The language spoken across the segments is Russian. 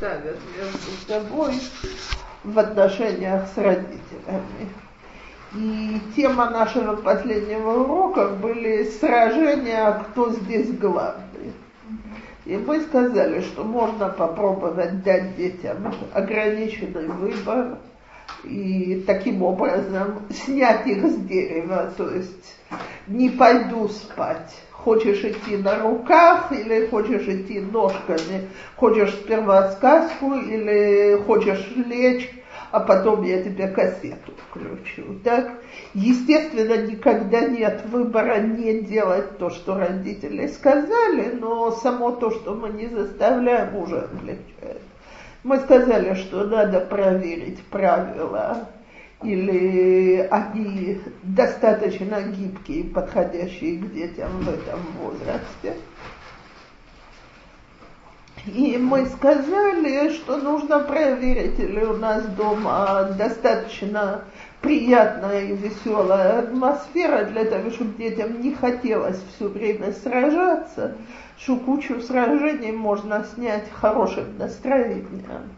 ставят между собой в отношениях с родителями. И тема нашего последнего урока были сражения, кто здесь главный. И мы сказали, что можно попробовать дать детям ограниченный выбор и таким образом снять их с дерева, то есть не пойду спать. Хочешь идти на руках или хочешь идти ножками, хочешь сперва сказку или хочешь лечь а потом я тебе кассету включу. Так, естественно, никогда нет выбора не делать то, что родители сказали, но само то, что мы не заставляем, уже облегчает. Мы сказали, что надо проверить правила, или они достаточно гибкие, подходящие к детям в этом возрасте. И мы сказали, что нужно проверить, или у нас дома достаточно приятная и веселая атмосфера для того, чтобы детям не хотелось все время сражаться, что кучу сражений можно снять хорошим настроением.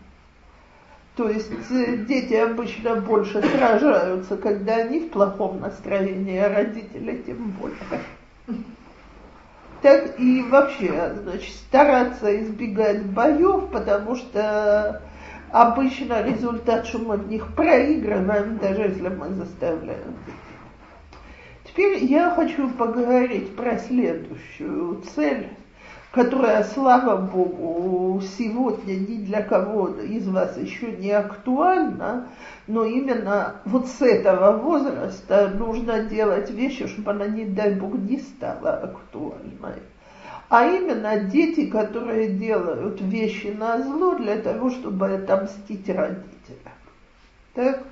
То есть э, дети обычно больше сражаются, когда они в плохом настроении, а родители тем более так и вообще, значит, стараться избегать боев, потому что обычно результат, что мы в них проигрываем, даже если мы заставляем Теперь я хочу поговорить про следующую цель которая, слава Богу, сегодня ни для кого из вас еще не актуальна, но именно вот с этого возраста нужно делать вещи, чтобы она, не дай Бог, не стала актуальной. А именно дети, которые делают вещи на зло для того, чтобы отомстить родителям. Так?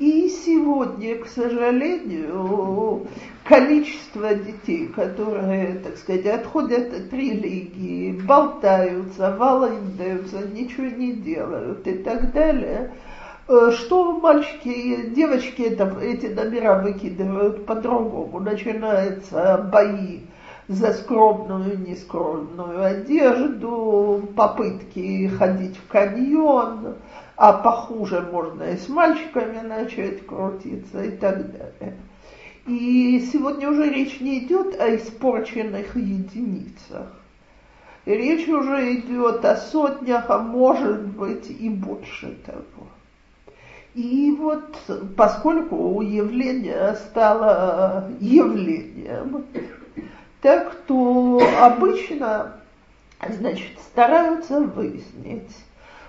И сегодня, к сожалению, количество детей, которые, так сказать, отходят от религии, болтаются, валандаются, ничего не делают и так далее, э, что мальчики девочки это, эти номера выкидывают по-другому. Начинаются бои за скромную и нескромную одежду, попытки ходить в каньон, а похуже можно и с мальчиками начать крутиться и так далее. И сегодня уже речь не идет о испорченных единицах. Речь уже идет о сотнях, а может быть и больше того. И вот поскольку явление стало явлением, так то обычно значит, стараются выяснить,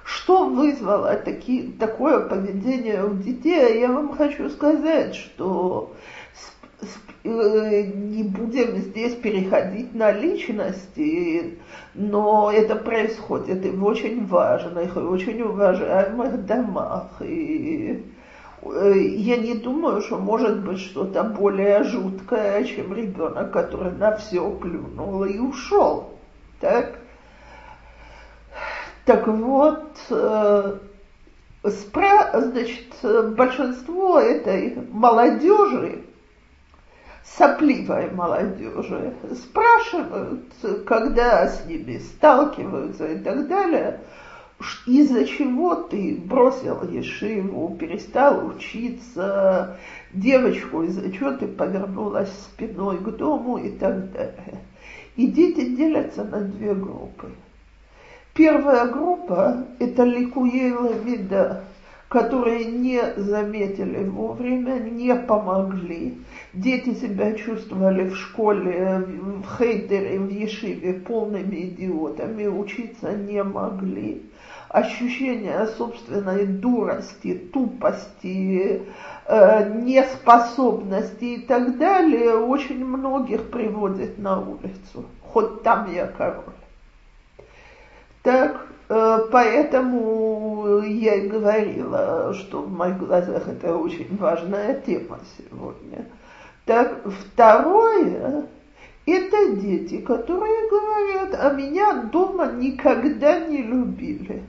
что вызвало таки, такое поведение у детей? Я вам хочу сказать, что э, не будем здесь переходить на личности, но это происходит и в очень важных, и очень уважаемых домах. И я не думаю, что может быть что-то более жуткое, чем ребенок, который на все плюнул и ушел. Так? Так вот, э, спра, значит, большинство этой молодежи, сопливой молодежи, спрашивают, когда с ними сталкиваются и так далее, из-за чего ты бросил Ешиву, перестал учиться, девочку, из-за чего ты повернулась спиной к дому и так далее. И дети делятся на две группы – Первая группа – это ликуела вида, которые не заметили вовремя, не помогли. Дети себя чувствовали в школе, в хейтере, в ешиве полными идиотами, учиться не могли. Ощущение собственной дурости, тупости, э, неспособности и так далее очень многих приводит на улицу. Хоть там я король. Так, э, поэтому я и говорила, что в моих глазах это очень важная тема сегодня. Так, второе, это дети, которые говорят, а меня дома никогда не любили.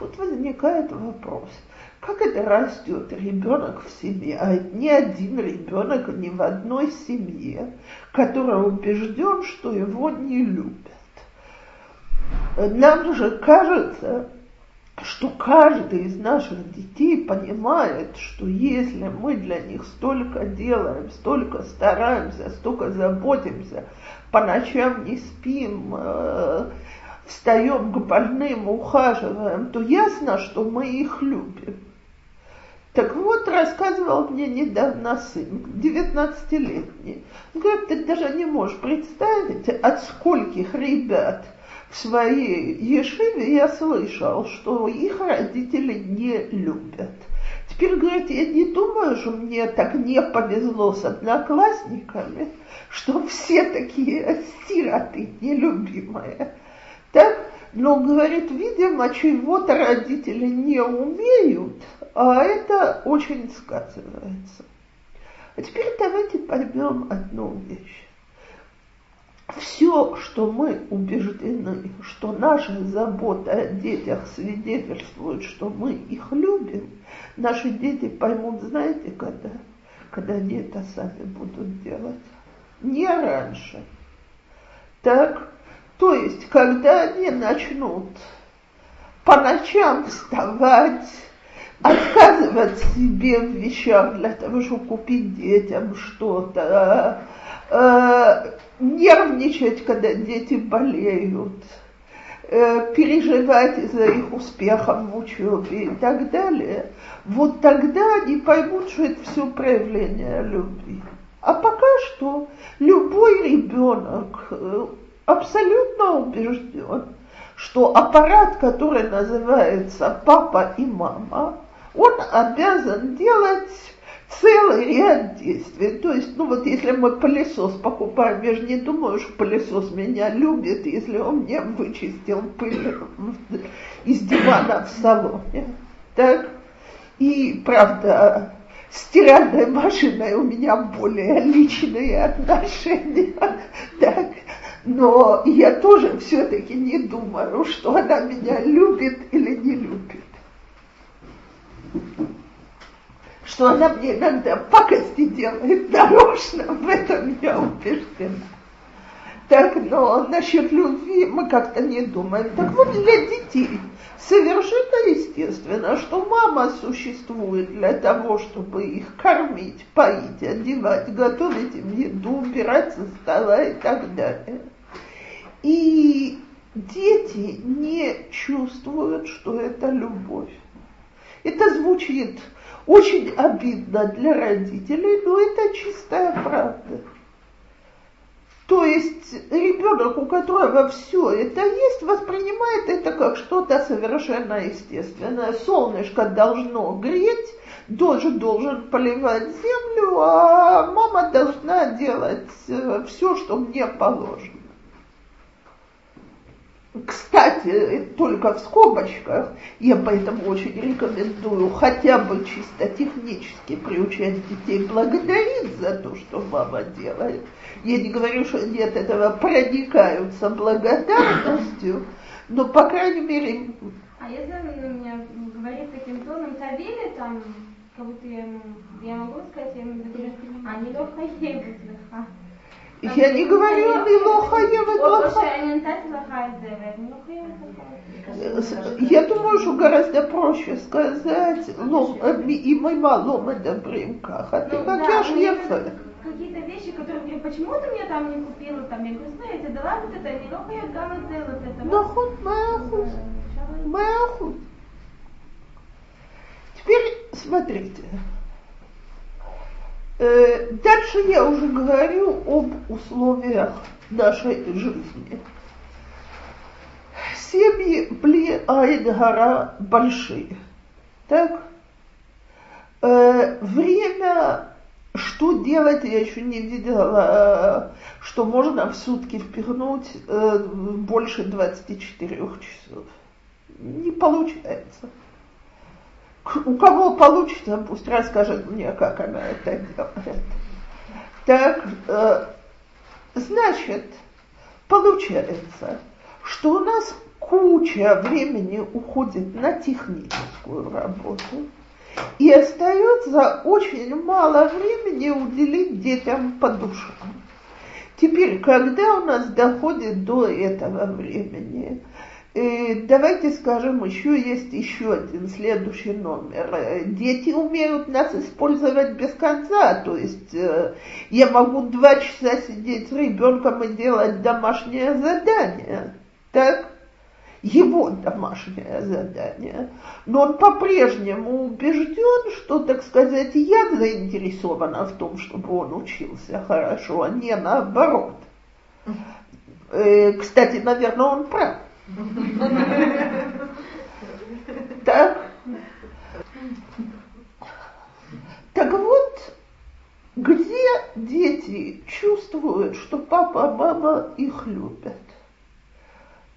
Вот возникает вопрос, как это растет ребенок в семье, а ни один ребенок ни в одной семье, который убежден, что его не любят. Нам же кажется, что каждый из наших детей понимает, что если мы для них столько делаем, столько стараемся, столько заботимся, по ночам не спим, э, встаем к больным, ухаживаем, то ясно, что мы их любим. Так вот, рассказывал мне недавно сын, 19-летний. Он говорит, ты даже не можешь представить, от скольких ребят в своей ешиве я слышал, что их родители не любят. Теперь, говорит, я не думаю, что мне так не повезло с одноклассниками, что все такие сироты нелюбимые. Так? Но, говорит, видимо, чего-то родители не умеют, а это очень сказывается. А теперь давайте поймем одну вещь. Все, что мы убеждены, что наша забота о детях свидетельствует, что мы их любим, наши дети поймут, знаете, когда? Когда они это сами будут делать. Не раньше. Так, то есть, когда они начнут по ночам вставать, отказывать себе в вещах для того, чтобы купить детям что-то, э, нервничать, когда дети болеют, э, переживать из-за их успехов в учебе и так далее, вот тогда они поймут, что это все проявление любви. А пока что любой ребенок э, абсолютно убежден, что аппарат, который называется папа и мама, он обязан делать целый ряд действий. То есть, ну вот если мы пылесос покупаем, я же не думаю, что пылесос меня любит, если он мне вычистил пыль из дивана в салоне. Так? И, правда, стиральной машиной у меня более личные отношения. Так? Но я тоже все-таки не думаю, что она меня любит или не любит. Что она мне иногда пакости делает нарочно, в этом я убеждена. Так, но насчет любви мы как-то не думаем. Так вот, для детей совершенно естественно, что мама существует для того, чтобы их кормить, поить, одевать, готовить им еду, убирать со стола и так далее. И дети не чувствуют, что это любовь. Это звучит очень обидно для родителей, но это чистая правда. То есть ребенок, у которого все это есть, воспринимает это как что-то совершенно естественное. Солнышко должно греть, дождь должен поливать землю, а мама должна делать э, все, что мне положено. Кстати, только в скобочках, я поэтому очень рекомендую хотя бы чисто технически приучать детей благодарить за то, что мама делает. Я не говорю, что от этого проникаются благодарностью, но, по крайней мере... А если он у меня говорит таким тоном Тавили, там, как будто я, я могу сказать, я ему говорю, а не легко ебут я не говорю милоха еведлоха. Я думаю, что гораздо проще сказать, ну, и мы мало мы добрим как, а ты как я Какие-то вещи, которые говорю, почему ты мне там не купила, там, я говорю, смотри, я тебе дала вот это, милоха я гамма вот это. Нахуй, махус, махус. Теперь смотрите. Э, дальше я уже говорю об условиях нашей жизни. Семьи Бли Айдгара большие. Так? Э, время, что делать, я еще не видела, э, что можно в сутки впихнуть больше 24 часов. Не получается. У кого получится, пусть расскажет мне, как она это делает. Так, э, значит, получается, что у нас куча времени уходит на техническую работу, и остается очень мало времени уделить детям по душам. Теперь, когда у нас доходит до этого времени, И давайте скажем, еще есть еще один следующий номер. Дети умеют нас использовать без конца. То есть э, я могу два часа сидеть с ребенком и делать домашнее задание. Так? Его домашнее задание. Но он по-прежнему убежден, что, так сказать, я заинтересована в том, чтобы он учился хорошо, а не наоборот. Э, кстати, наверное, он прав. Так. Так вот, где дети чувствуют, что папа, мама их любят?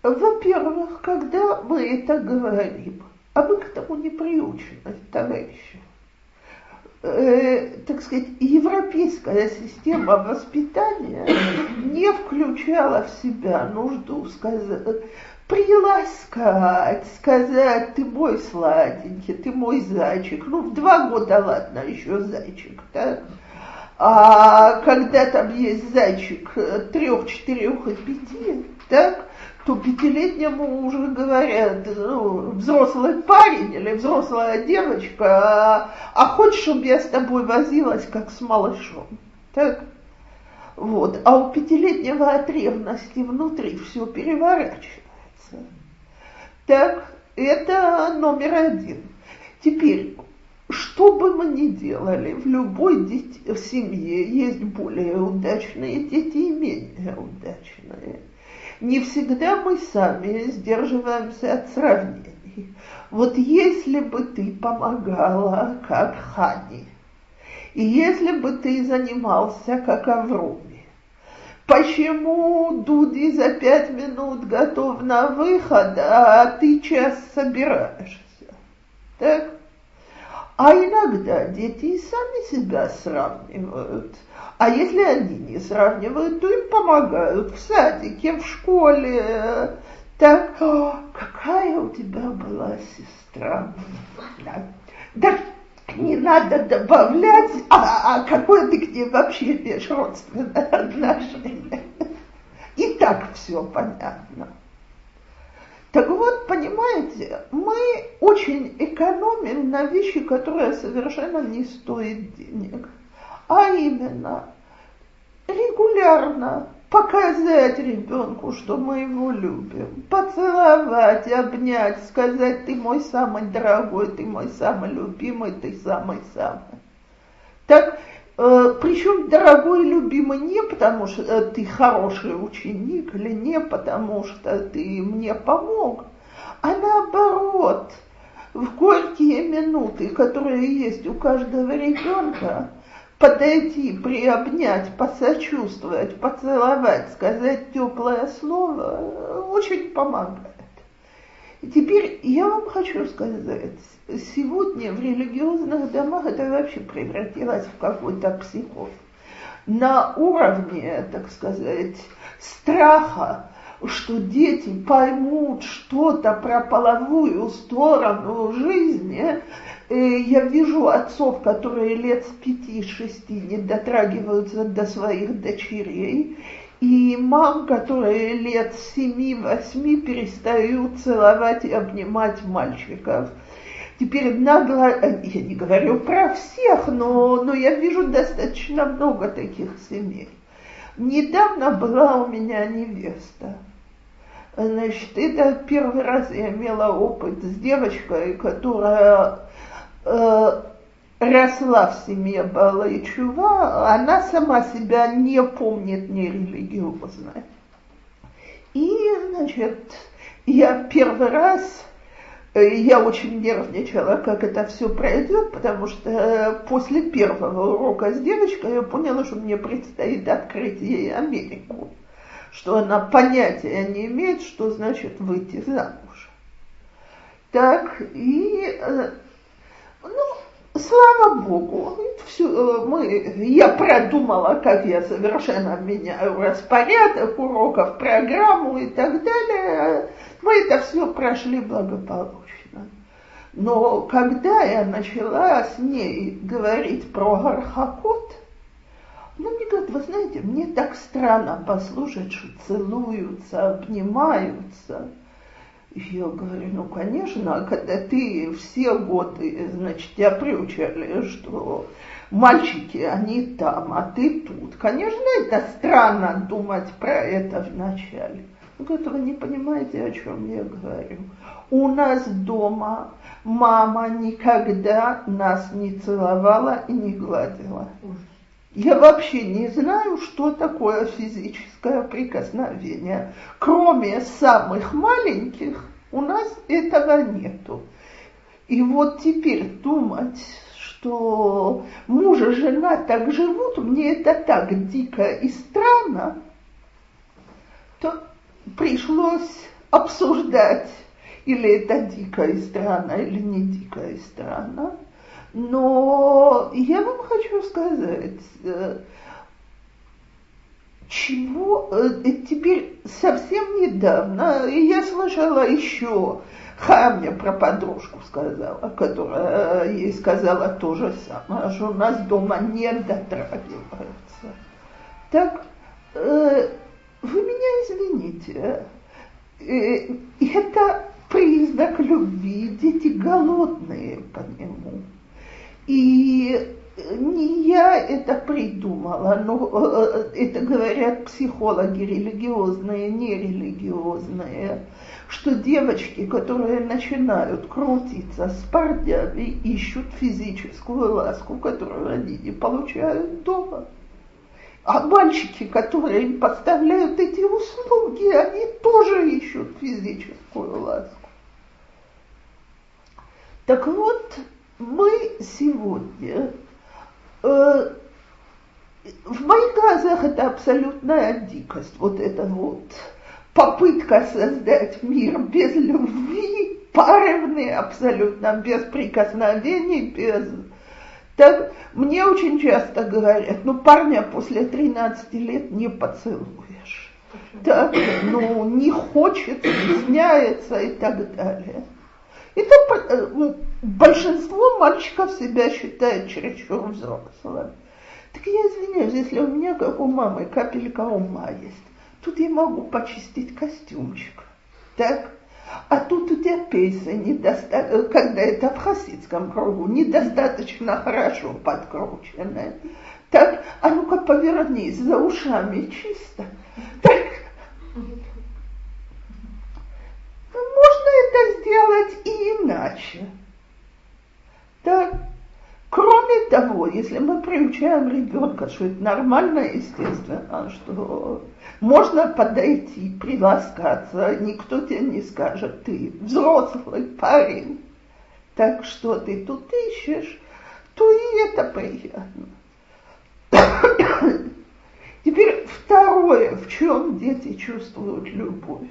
Во-первых, когда мы это говорим, а мы к тому не приучены, товарищи. Э, так сказать, европейская система воспитания не включала в себя нужду сказать, приласкать, сказать, ты мой сладенький, ты мой зайчик. Ну, в два года, ладно, еще зайчик, да? А когда там есть зайчик трех, четырех и пяти, так, то пятилетнему уже говорят, ну, взрослый парень или взрослая девочка, а, а хочешь, чтобы я с тобой возилась, как с малышом. Так? Вот. А у пятилетнего от ревности внутри все переворачивается. Так, это номер один. Теперь, что бы мы ни делали, в любой дети, в семье есть более удачные дети и менее удачные. Не всегда мы сами сдерживаемся от сравнений. Вот если бы ты помогала, как Хани, и если бы ты занимался, как Авроми, Почему Дуди за пять минут готов на выход, а ты час собираешься? Так? А иногда дети сами себя сравнивают. А если они не сравнивают, то им помогают в садике, в школе. Так, какая у тебя была сестра? Да, да не надо добавлять, а, а какое ты к ней вообще имеешь родственное отношение. И так все понятно. Так вот, понимаете, мы очень экономим на вещи, которые совершенно не стоят денег. А именно, регулярно показать ребенку, что мы его любим, поцеловать, обнять, сказать, ты мой самый дорогой, ты мой самый любимый, ты самый-самый. Так, э, причем дорогой и любимый не потому, что э, ты хороший ученик, или не потому, что ты мне помог, а наоборот, в горькие минуты, которые есть у каждого ребенка, подойти, приобнять, посочувствовать, поцеловать, сказать теплое слово очень помогает. И теперь я вам хочу сказать, сегодня в религиозных домах это вообще превратилось в какой-то психоз. На уровне, так сказать, страха, что дети поймут что-то про половую сторону жизни, Э, я вижу отцов, которые лет с пяти-шести не дотрагиваются до своих дочерей, и мам, которые лет семи-восьми перестают целовать и обнимать мальчиков. Теперь нагло, э, я не говорю про всех, но, но я вижу достаточно много таких семей. Недавно была у меня невеста. Значит, это первый раз я имела опыт с девочкой, которая э, росла в семье Балайчува, она сама себя не помнит нерелигиозной. И, значит, я первый раз, э, я очень нервничала, как это все пройдет, потому что э, после первого урока с девочкой я поняла, что мне предстоит открыть ей Америку, что она понятия не имеет, что значит выйти замуж. Так, и ну, слава богу, все, мы, я продумала, как я совершенно меняю распорядок уроков, программу и так далее. Мы это все прошли благополучно. Но когда я начала с ней говорить про Гархакот, ну, мне говорят, вы знаете, мне так странно послушать, что целуются, обнимаются. Я говорю, ну, конечно, а когда ты все годы, значит, тебя приучали, что мальчики, они там, а ты тут. Конечно, это странно думать про это вначале. Вы этого не понимаете, о чем я говорю. У нас дома мама никогда нас не целовала и не гладила. Я вообще не знаю, что такое физическое прикосновение. Кроме самых маленьких, у нас этого нету. И вот теперь думать, что муж и жена так живут, мне это так дико и странно, то пришлось обсуждать, или это дико и странно, или не дико и странно. Но я вам хочу сказать, э, чего э, теперь совсем недавно я слышала еще Хамня про подружку сказала, которая ей сказала то же самое, что у нас дома не дотрагиваются. Так, э, вы меня извините, э, это признак любви, дети голодные по нему. И не я это придумала, но э, это говорят психологи религиозные, нерелигиозные, что девочки, которые начинают крутиться с парнями, ищут физическую ласку, которую они не получают дома. А мальчики, которые им поставляют эти услуги, они тоже ищут физическую ласку. Так вот, мы сегодня э, в моих глазах это абсолютная дикость, вот эта вот попытка создать мир без любви, порывный абсолютно, без прикосновений, без... Так, мне очень часто говорят, ну парня после 13 лет не поцелуешь. Так, ну не хочет, стесняется и так далее. Это э, ну, большинство мальчиков себя считает чересчур взрослым. Так я извиняюсь, если у меня, как у мамы, капелька ума есть, тут я могу почистить костюмчик. Так? А тут у тебя пейсы, недоста... Э, когда это в хасидском кругу, недостаточно хорошо подкручены. Так, а ну-ка повернись, за ушами чисто. Так, можно сделать и иначе. Так, кроме того, если мы приучаем ребенка, что это нормально, естественно, что можно подойти, приласкаться, никто тебе не скажет, ты взрослый парень, так что ты тут ищешь, то и это приятно. Теперь второе, в чем дети чувствуют любовь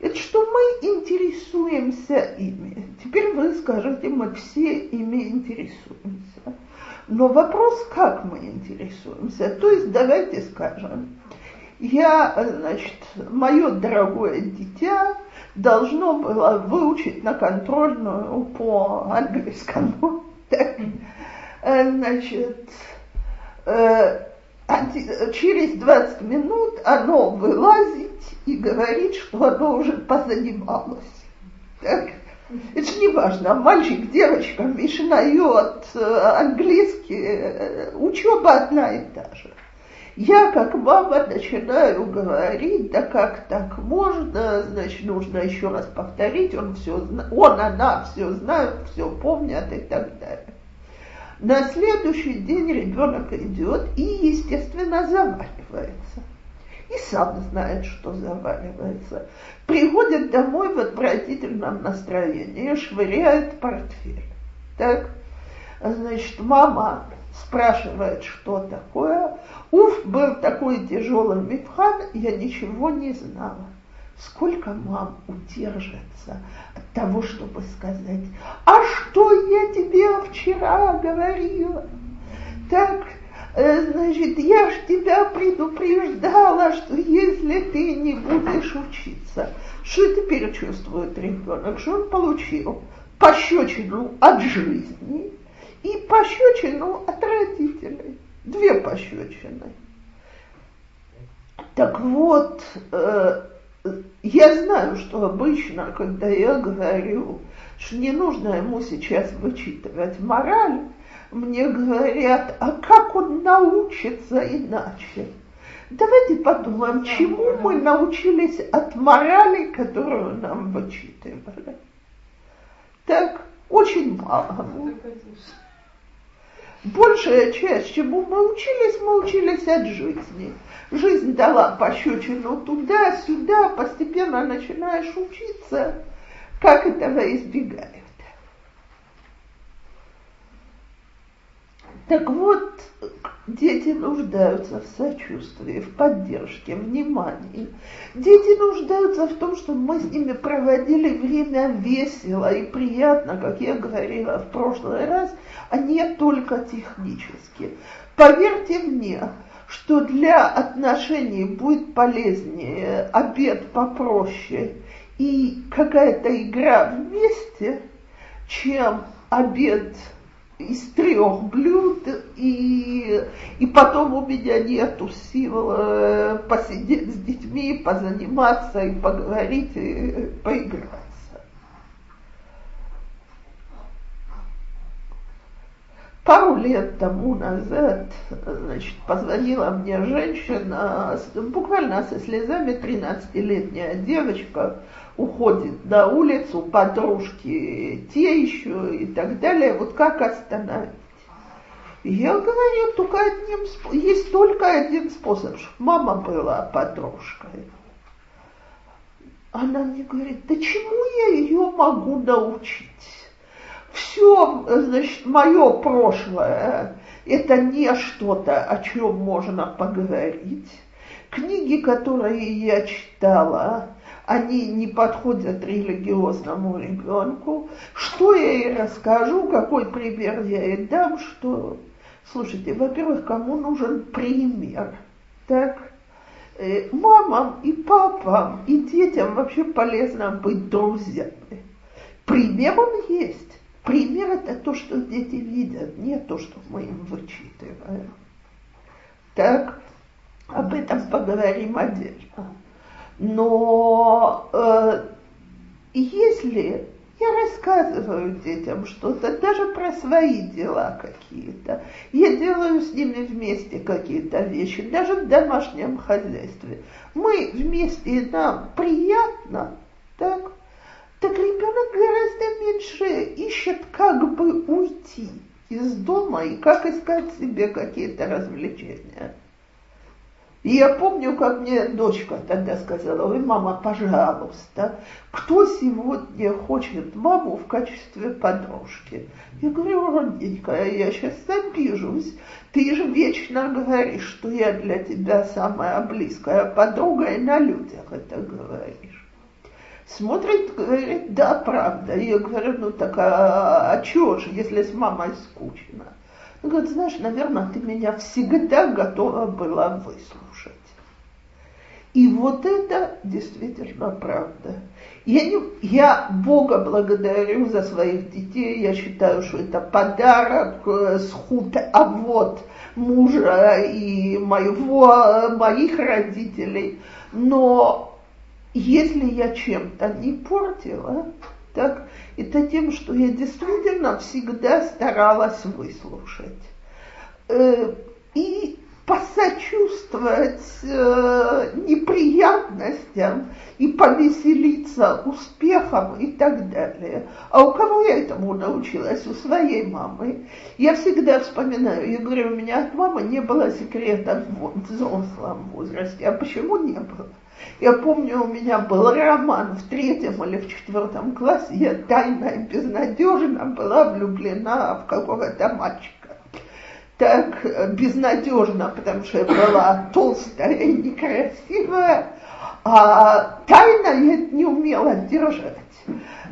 это что мы интересуемся ими. Теперь вы скажете, мы все ими интересуемся. Но вопрос, как мы интересуемся. То есть давайте скажем, я, значит, мое дорогое дитя должно было выучить на контрольную по английскому. Так, э, значит, э, через 20 минут оно вылазит и говорит, что оно уже позанималось. Так? Это же не важно, мальчик, девочка, мишнает английский, э, учеба одна и та же. Я, как мама, начинаю говорить, да как так можно, значит, нужно еще раз повторить, он все, он, она все знают, все помнят и так далее. На следующий день ребенок идет и, естественно, заваливается. И сам знает, что заваливается. Приходит домой в отвратительном настроении, швыряет портфель. Так, значит, мама спрашивает, что такое. Уф, был такой тяжелый митхан, я ничего не знала. Сколько мам удержится от того, чтобы сказать, а что я тебе вчера говорила? Так, э, значит, я ж тебя предупреждала, что если ты не будешь учиться, что теперь чувствует ребенок? Что он получил пощечину от жизни и пощечину от родителей. Две пощечины. Так вот, э, я знаю, что обычно, когда я говорю, что не нужно ему сейчас вычитывать мораль, мне говорят, а как он научится иначе? Давайте подумаем, чему мы научились от морали, которую нам вычитывали. Так, очень мало. Большая часть, чему мы учились, мы учились от жизни. Жизнь дала пощечину туда-сюда, постепенно начинаешь учиться, как этого избегать. Так вот, дети нуждаются в сочувствии, в поддержке, внимании. Дети нуждаются в том, чтобы мы с ними проводили время весело и приятно, как я говорила в прошлый раз, а не только технически. Поверьте мне, что для отношений будет полезнее обед попроще и какая-то игра вместе, чем обед из трех блюд, и, и потом у меня нету сил э, посидеть с детьми, позаниматься и поговорить, и поиграться. Пару лет тому назад, значит, позвонила мне женщина, буквально со слезами, 13-летняя девочка, уходит на улицу, подружки те еще и так далее. Вот как остановить? Я говорю, только одним, есть только один способ, мама была подружкой. Она мне говорит, да чему я ее могу научить? Все, значит, мое прошлое, это не что-то, о чем можно поговорить. Книги, которые я читала, они не подходят религиозному ребенку. Что я ей расскажу, какой пример я ей дам, что... Слушайте, во-первых, кому нужен пример? Так, э, мамам и папам и детям вообще полезно быть друзьями. Пример он есть. Пример это то, что дети видят, не то, что мы им вычитываем. Так, об этом поговорим отдельно. Но э, если я рассказываю детям что-то, даже про свои дела какие-то, я делаю с ними вместе какие-то вещи, даже в домашнем хозяйстве, мы вместе, и нам приятно, так, так ребенок гораздо меньше ищет, как бы уйти из дома и как искать себе какие-то развлечения. И я помню, как мне дочка тогда сказала, ой, мама, пожалуйста, кто сегодня хочет маму в качестве подружки? Я говорю, родненькая, я сейчас обижусь. Ты же вечно говоришь, что я для тебя самая близкая подруга, и на людях это говоришь. Смотрит, говорит, да, правда. Я говорю, ну так а, а чего же, если с мамой скучно? Он говорит, знаешь, наверное, ты меня всегда готова была выслушать. И вот это действительно правда. Я, не, я Бога благодарю за своих детей. Я считаю, что это подарок, э, схуд, а вот мужа и моего, моих родителей. Но если я чем-то не портила, так, это тем, что я действительно всегда старалась выслушать. Э, и посочувствовать э, неприятностям и повеселиться успехом и так далее. А у кого я этому научилась? У своей мамы. Я всегда вспоминаю, я говорю, у меня от мамы не было секрета в взрослом возрасте. А почему не было? Я помню, у меня был роман в третьем или в четвертом классе, я тайно и безнадежно была влюблена в какого-то мальчика. Так безнадежно, потому что я была толстая и некрасивая, а тайно я не умела держать.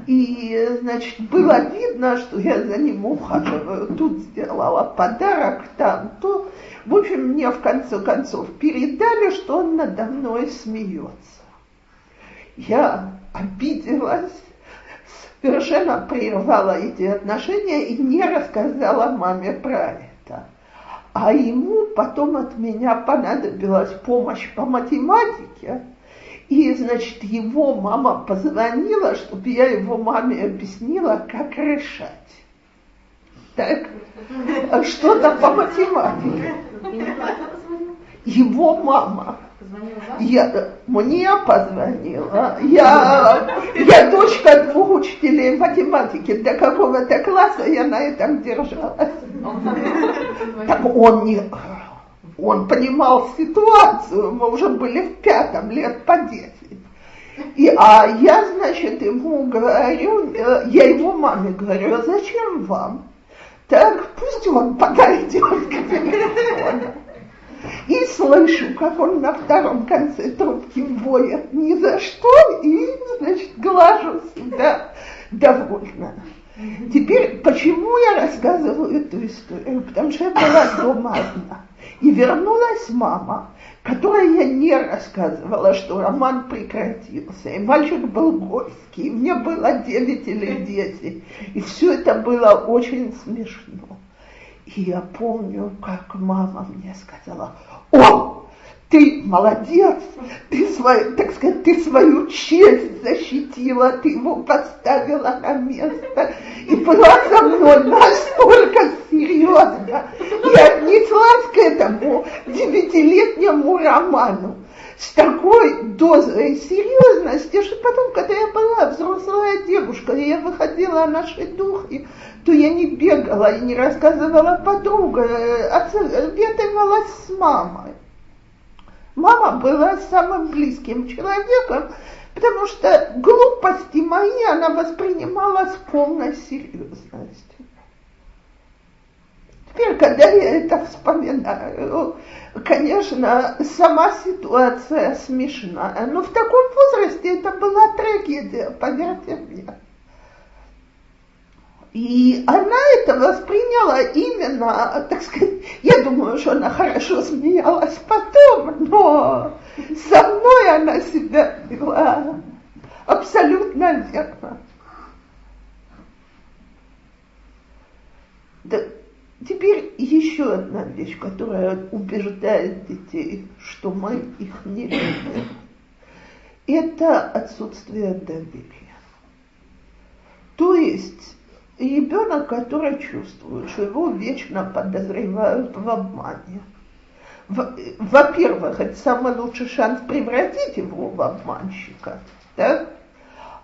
И, значит, было видно, что я за ним ухаживаю. Тут сделала подарок, там то. В общем, мне в конце концов передали, что он надо мной смеется. Я обиделась, совершенно прервала эти отношения и не рассказала маме про это. А ему потом от меня понадобилась помощь по математике, И, значит, его мама позвонила, чтобы я его маме объяснила, как решать. Так, что-то по математике. Его мама. Я, мне позвонила. Я, я дочка двух учителей математики. До какого-то класса я на этом держалась. Так он не... Он понимал ситуацию, мы уже были в пятом, лет по десять. И, а я, значит, ему говорю, э, я его маме говорю, а зачем вам? Так, пусть он подойдет к телефону. И слышу, как он на втором конце трубки воет ни за что, и, значит, глажу себя довольна. Теперь, почему я рассказываю эту историю? Потому что я была дома одна. И вернулась мама, которой я не рассказывала, что роман прекратился. И мальчик был горький, мне было 9 или 10. И все это было очень смешно. И я помню, как мама мне сказала, о, ты молодец, ты свою, так сказать, ты свою честь защитила, ты его поставила на место и была со мной настолько серьезно и отнеслась к этому девятилетнему роману с такой дозой серьезности, что потом, когда я была взрослая девушка, и я выходила на наши духи, то я не бегала и не рассказывала подруга, а советовалась с мамой. Мама была самым близким человеком, потому что глупости мои она воспринимала с полной серьезностью. Теперь, когда я это вспоминаю, конечно, сама ситуация смешная, но в таком возрасте это была трагедия, поверьте мне. И она это восприняла именно, так сказать, я думаю, что она хорошо смеялась потом, но со мной она себя вела абсолютно верно. Да, теперь еще одна вещь, которая убеждает детей, что мы их не любим. Это отсутствие доверия. То есть ребенок, который чувствует, что его вечно подозревают в обмане. Во-первых, это самый лучший шанс превратить его в обманщика. Да?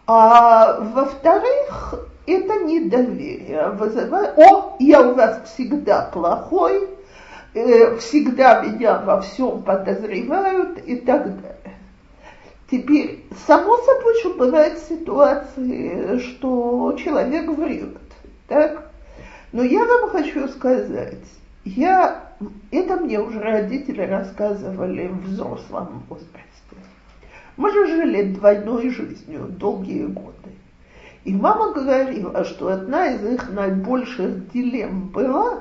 А во-вторых, это недоверие вызывает, о, я у вас всегда плохой, э, всегда меня во всем подозревают и так далее. Теперь, само собой, что бывают ситуации, что человек врет. Так? Но я вам хочу сказать, я, это мне уже родители рассказывали в взрослом возрасте. Мы же жили двойной жизнью долгие годы. И мама говорила, что одна из их наибольших дилемм была,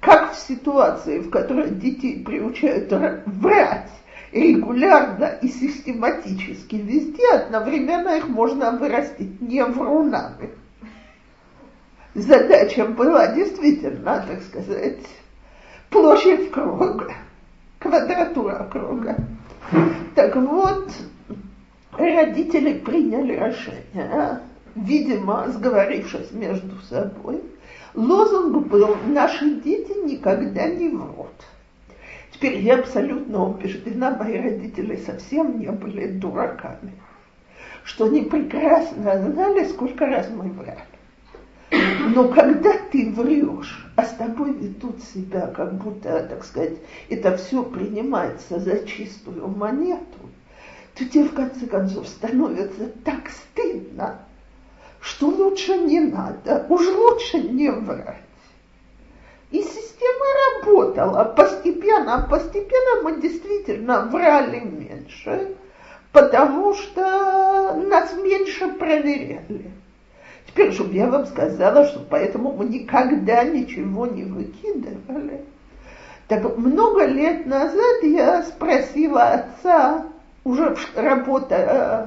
как в ситуации, в которой детей приучают врать регулярно и систематически везде, одновременно их можно вырастить не врунами задача была действительно, так сказать, площадь круга, квадратура круга. Так вот, родители приняли решение, видимо, сговорившись между собой, лозунг был «Наши дети никогда не врут». Теперь я абсолютно убеждена, мои родители совсем не были дураками, что они прекрасно знали, сколько раз мы врали. Но когда ты врешь, а с тобой ведут себя, как будто, так сказать, это все принимается за чистую монету, то тебе в конце концов становится так стыдно, что лучше не надо, уж лучше не врать. И система работала постепенно, постепенно мы действительно врали меньше, потому что нас меньше проверяли. Чтобы я вам сказала, что поэтому мы никогда ничего не выкидывали. Так много лет назад я спросила отца, уже работая э,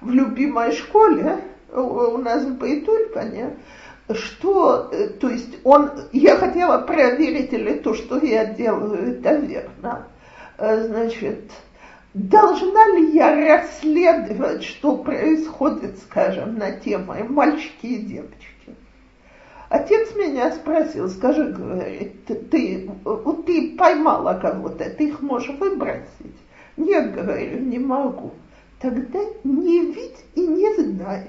в любимой школе, у нас в Байтульпане, что, э, то есть он, я хотела проверить, или то, что я делаю, это верно. Э, значит, должна ли я расследовать, что происходит, скажем, на тему мальчики и девочки? Отец меня спросил, скажи, говорит, ты, вот ты поймала кого-то, ты их можешь выбросить? Нет, говорю, не могу. Тогда не видь и не знай.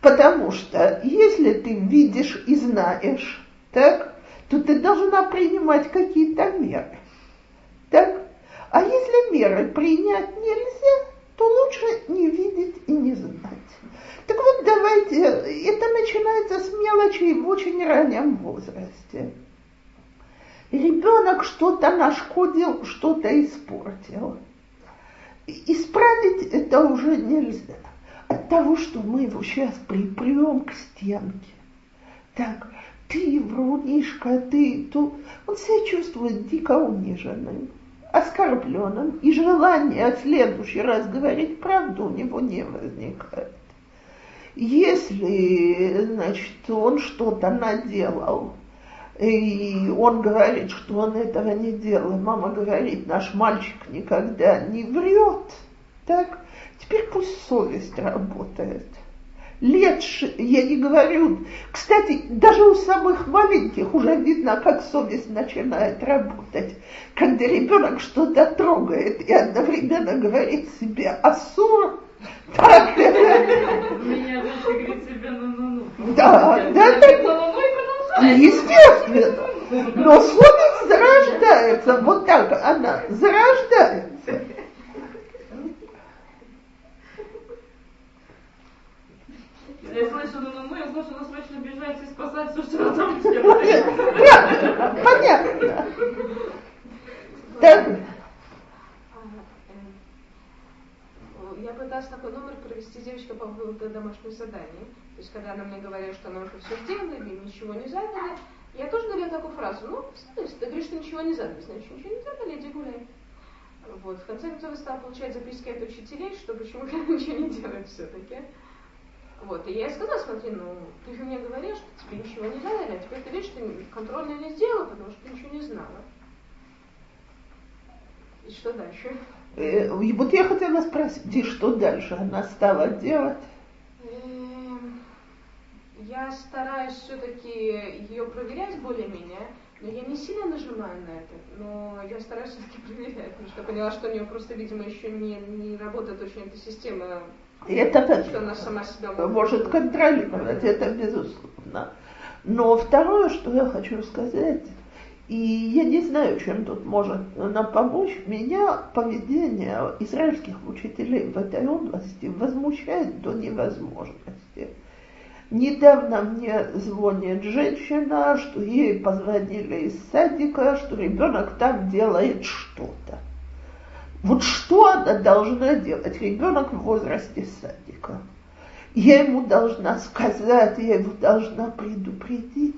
Потому что если ты видишь и знаешь, так, то ты должна принимать какие-то меры. Так? А если меры принять нельзя, то лучше не видеть и не знать. Так вот, давайте, это начинается с мелочей в очень раннем возрасте. Ребенок что-то нашкодил, что-то испортил. Исправить это уже нельзя. От того, что мы его сейчас припрем к стенке. Так, ты врунишка, ты то... Он себя чувствует дико униженным, оскорбленным, и желание в следующий раз говорить правду у него не возникает. Если, значит, он что-то наделал, и он говорит, что он этого не делал, мама говорит, наш мальчик никогда не врет, так, теперь пусть совесть работает. Лет, я не говорю, кстати, даже у самых маленьких уже видно, как совесть начинает работать. Когда ребенок что-то трогает и одновременно говорит себе «Асур», так. Меня дочь говорит себе ну-ну-ну. Да, да, да. Естественно. Но совесть зарождается. Вот так она зарождается. Я слышу ну-ну-ну, я слышу, надо срочно бежать и спасать все, что там делает. Понятно. Так. я пыталась такой номер провести девочка по поводу домашних заданий. То есть, когда она мне говорила, что она уже все сделала, и ничего не задали, я тоже говорила такую фразу, ну, если ты говоришь, что ничего не задали, значит, ничего не задали, иди гуляй. Вот. В конце концов, я стала получать записки от учителей, что почему я ничего не делаю все-таки. Вот, и я ей сказала, смотри, ну, ты же мне говоришь, что тебе ничего не задали, а теперь ты видишь, что контрольно не сделала, потому что ты ничего не знала. И что дальше? Э, вот я хотела спросить, и что дальше она стала делать? Я стараюсь все-таки ее проверять более-менее, но я не сильно нажимаю на это, но я стараюсь все-таки проверять, потому что я поняла, что у нее просто, видимо, еще не, не работает очень эта система, это что она сама себя может, может контролировать, это безусловно. Но второе, что я хочу сказать, и я не знаю, чем тут может нам помочь. Меня поведение израильских учителей в этой области возмущает до невозможности. Недавно мне звонит женщина, что ей позвонили из садика, что ребенок там делает что-то. Вот что она должна делать? Ребенок в возрасте садика. Я ему должна сказать, я его должна предупредить.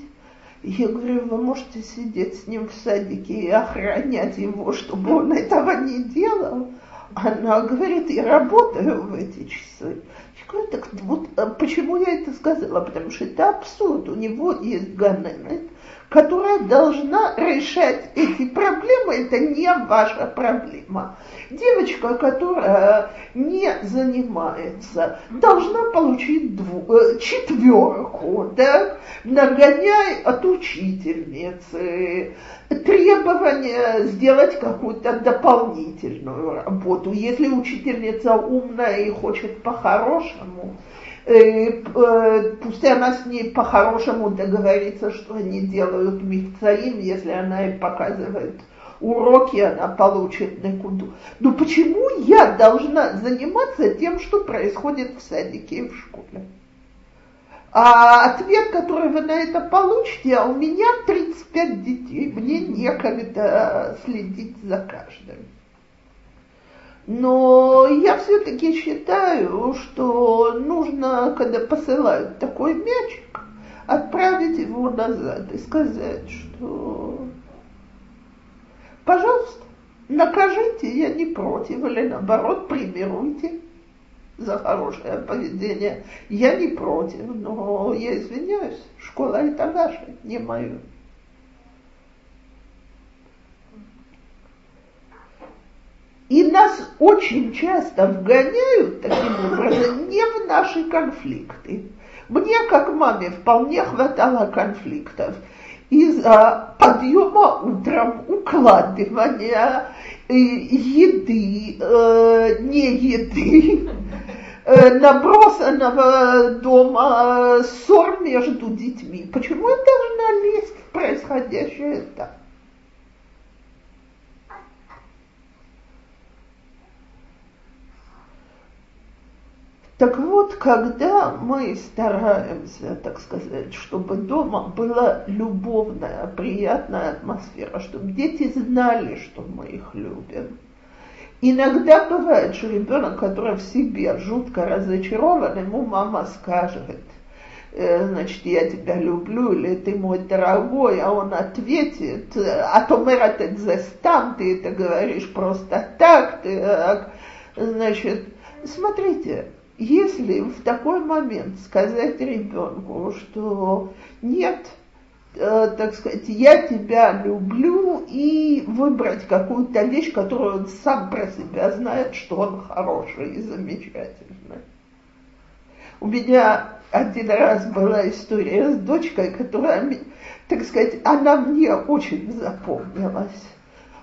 Я говорю, вы можете сидеть с ним в садике и охранять его, чтобы он этого не делал. Она говорит, я работаю в эти часы. Я говорю, так вот а почему я это сказала? Потому что это абсурд. У него есть ганемет, которая должна решать эти проблемы. Это не ваша проблема. Девочка, которая не занимается, должна получить дву, э, четверку, да, нагоняй от учительницы, требование сделать какую-то дополнительную работу. Если учительница умная и хочет по-хорошему, пусть она с ней по-хорошему договорится, что они делают мифцаим, если она им показывает уроки она получит на куду. Но почему я должна заниматься тем, что происходит в садике и в школе? А ответ, который вы на это получите, а у меня 35 детей, мне некогда следить за каждым. Но я все-таки считаю, что нужно, когда посылают такой мячик, отправить его назад и сказать, что Пожалуйста, накажите, я не против, или наоборот, примируйте за хорошее поведение. Я не против, но я извиняюсь, школа это ваша, не мою. И нас очень часто вгоняют таким образом не в наши конфликты. Мне, как маме, вполне хватало конфликтов из-за подъема утром, укладывания э, еды, э, не еды, э, набросанного дома ссор между детьми. Почему я должна лезть в происходящее так? Так вот, когда мы стараемся, так сказать, чтобы дома была любовная, приятная атмосфера, чтобы дети знали, что мы их любим, иногда бывает, что ребенок, который в себе жутко разочарован, ему мама скажет, э, значит, я тебя люблю, или ты мой дорогой, а он ответит, а то мэр застам, ты это говоришь просто так, ты, значит, смотрите, если в такой момент сказать ребенку, что нет, э, так сказать, я тебя люблю, и выбрать какую-то вещь, которую он сам про себя знает, что он хороший и замечательный. У меня один раз была история с дочкой, которая, так сказать, она мне очень запомнилась.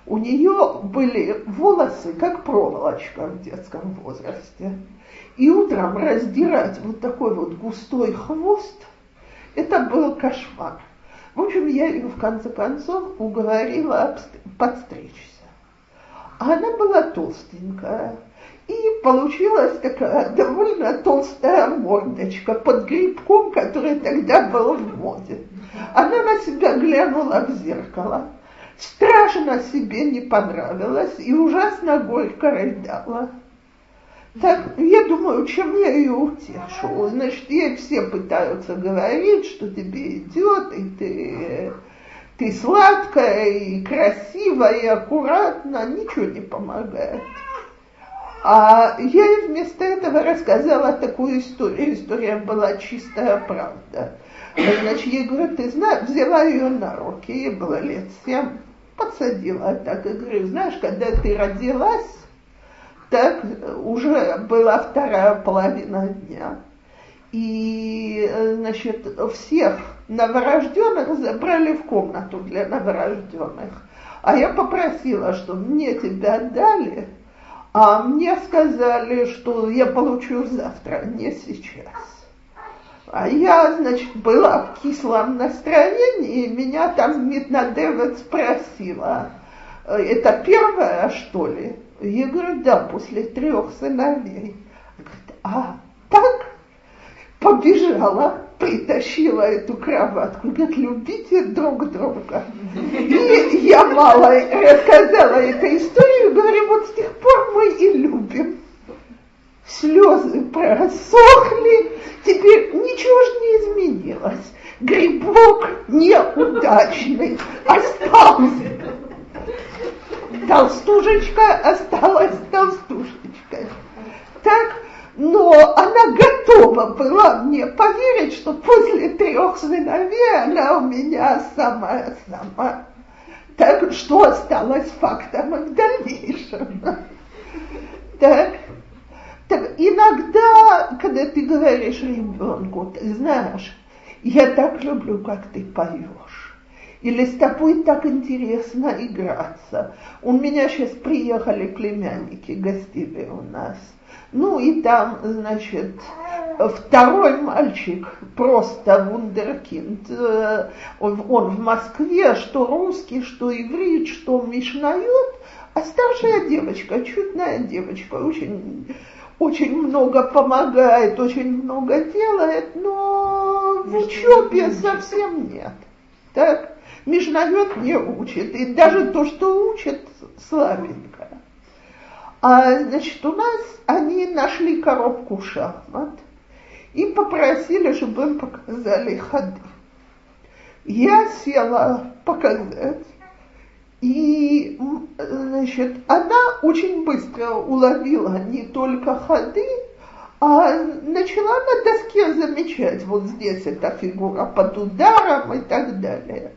У нее были волосы, как проволочка в детском возрасте. И утром раздирать вот такой вот густой хвост, это был кошмар. В общем, я ее в конце концов уговорила подстричься. А она была толстенькая. И получилась такая довольно толстая мордочка под грибком, который тогда был в моде. Она на себя глянула в зеркало, страшно себе не понравилась и ужасно горько рыдала. Так, я думаю, чем я ее утешу? Значит, ей все пытаются говорить, что тебе идет, и ты, ты сладкая, и красивая, и аккуратно, ничего не помогает. А я ей вместо этого рассказала такую историю. История была чистая правда. Значит, ей говорю, ты знаешь, взяла ее на руки, ей было лет семь, подсадила так и говорю, знаешь, когда ты родилась, так уже была вторая половина дня. И, значит, всех новорожденных забрали в комнату для новорожденных. А я попросила, что мне тебя дали, а мне сказали, что я получу завтра, не сейчас. А я, значит, была в кислом настроении, и меня там Митнадевец спросила, это первое, что ли? Я говорю, да, после трех сыновей. Говорит, а так? Побежала, притащила эту кроватку. Говорит, любите друг друга. И я мало рассказала эту историю, говорю, вот с тех пор мы и любим. Слезы просохли, теперь ничего же не изменилось. Грибок неудачный остался толстушечка осталась толстушечкой. Так, но она готова была мне поверить, что после трех сыновей она у меня самая-самая. Так что осталось фактом в дальнейшем. Так, так иногда, когда ты говоришь ребенку, ты знаешь, я так люблю, как ты поешь или с тобой так интересно играться. У меня сейчас приехали племянники, гостили у нас. Ну и там, значит, второй мальчик, просто вундеркинд. Э, он в Москве, что русский, что иврит, что мишнает, а старшая девочка, чудная девочка, очень, очень много помогает, очень много делает, но в учебе совсем нет. Так? Межнамет не учит, и даже то, что учат, слабенько. А, значит, у нас они нашли коробку шахмат и попросили, чтобы им показали ходы. Я села показать, и, значит, она очень быстро уловила не только ходы, а начала на доске замечать, вот здесь эта фигура под ударом и так далее.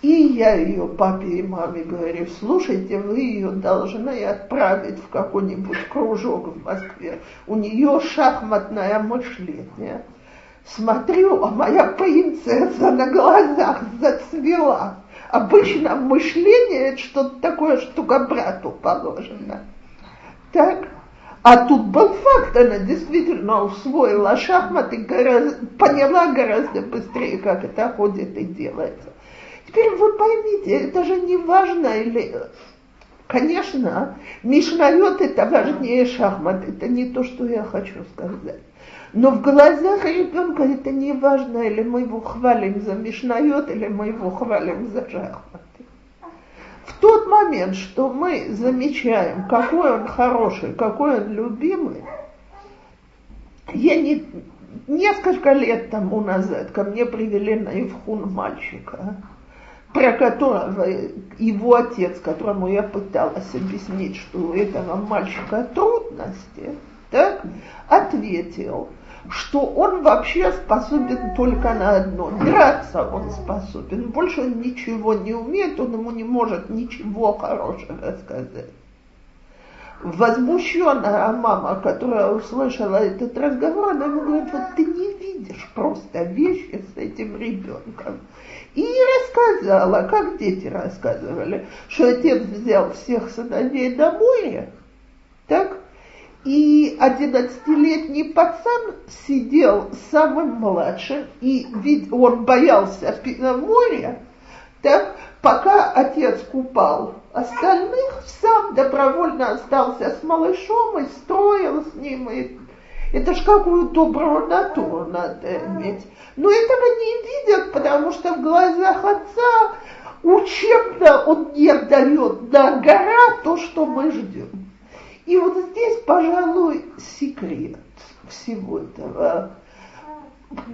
И я ее папе и маме говорю, слушайте, вы ее должны отправить в какой-нибудь кружок в Москве. У нее шахматное мышление. Смотрю, а моя принцесса на глазах зацвела. Обычно мышление это что-то такое, что брату положено. Так, а тут был факт, она действительно усвоила шахматы, гораздо, поняла гораздо быстрее, как это ходит и делается. Теперь вы поймите, это же не важно или... Конечно, Мишнайот это важнее шахмат, это не то, что я хочу сказать. Но в глазах ребенка это не важно, или мы его хвалим за Мишнайот, или мы его хвалим за шахматы. В тот момент, что мы замечаем, какой он хороший, какой он любимый, я не, несколько лет тому назад ко мне привели на Ивхун мальчика, про которого его отец, которому я пыталась объяснить, что у этого мальчика трудности, так, ответил, что он вообще способен только на одно. Драться он способен. Больше он ничего не умеет, он ему не может ничего хорошего сказать. Возмущенная мама, которая услышала этот разговор, она ему говорит, вот ты не видишь просто вещи с этим ребенком. И рассказала, как дети рассказывали, что отец взял всех сыновей домой, так, и одиннадцатилетний пацан сидел самым младшим, и ведь он боялся моря, так, пока отец купал остальных, сам добровольно остался с малышом и строил с ним. И это ж какую добрую натуру надо иметь. Но этого не видят, потому что в глазах отца учебно он не дает на гора то, что мы ждем. И вот здесь, пожалуй, секрет всего этого.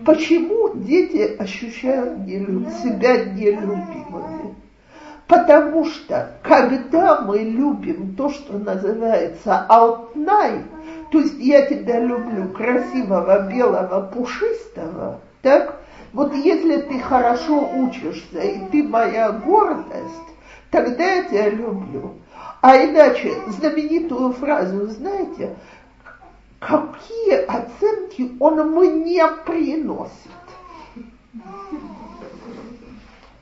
Почему дети ощущают нелюб... себя нелюбимыми? Потому что, когда мы любим то, что называется алтнай, то есть я тебя люблю красивого, белого, пушистого, так, вот если ты хорошо учишься, и ты моя гордость, тогда я тебя люблю. А иначе знаменитую фразу, знаете, какие оценки он мне приносит.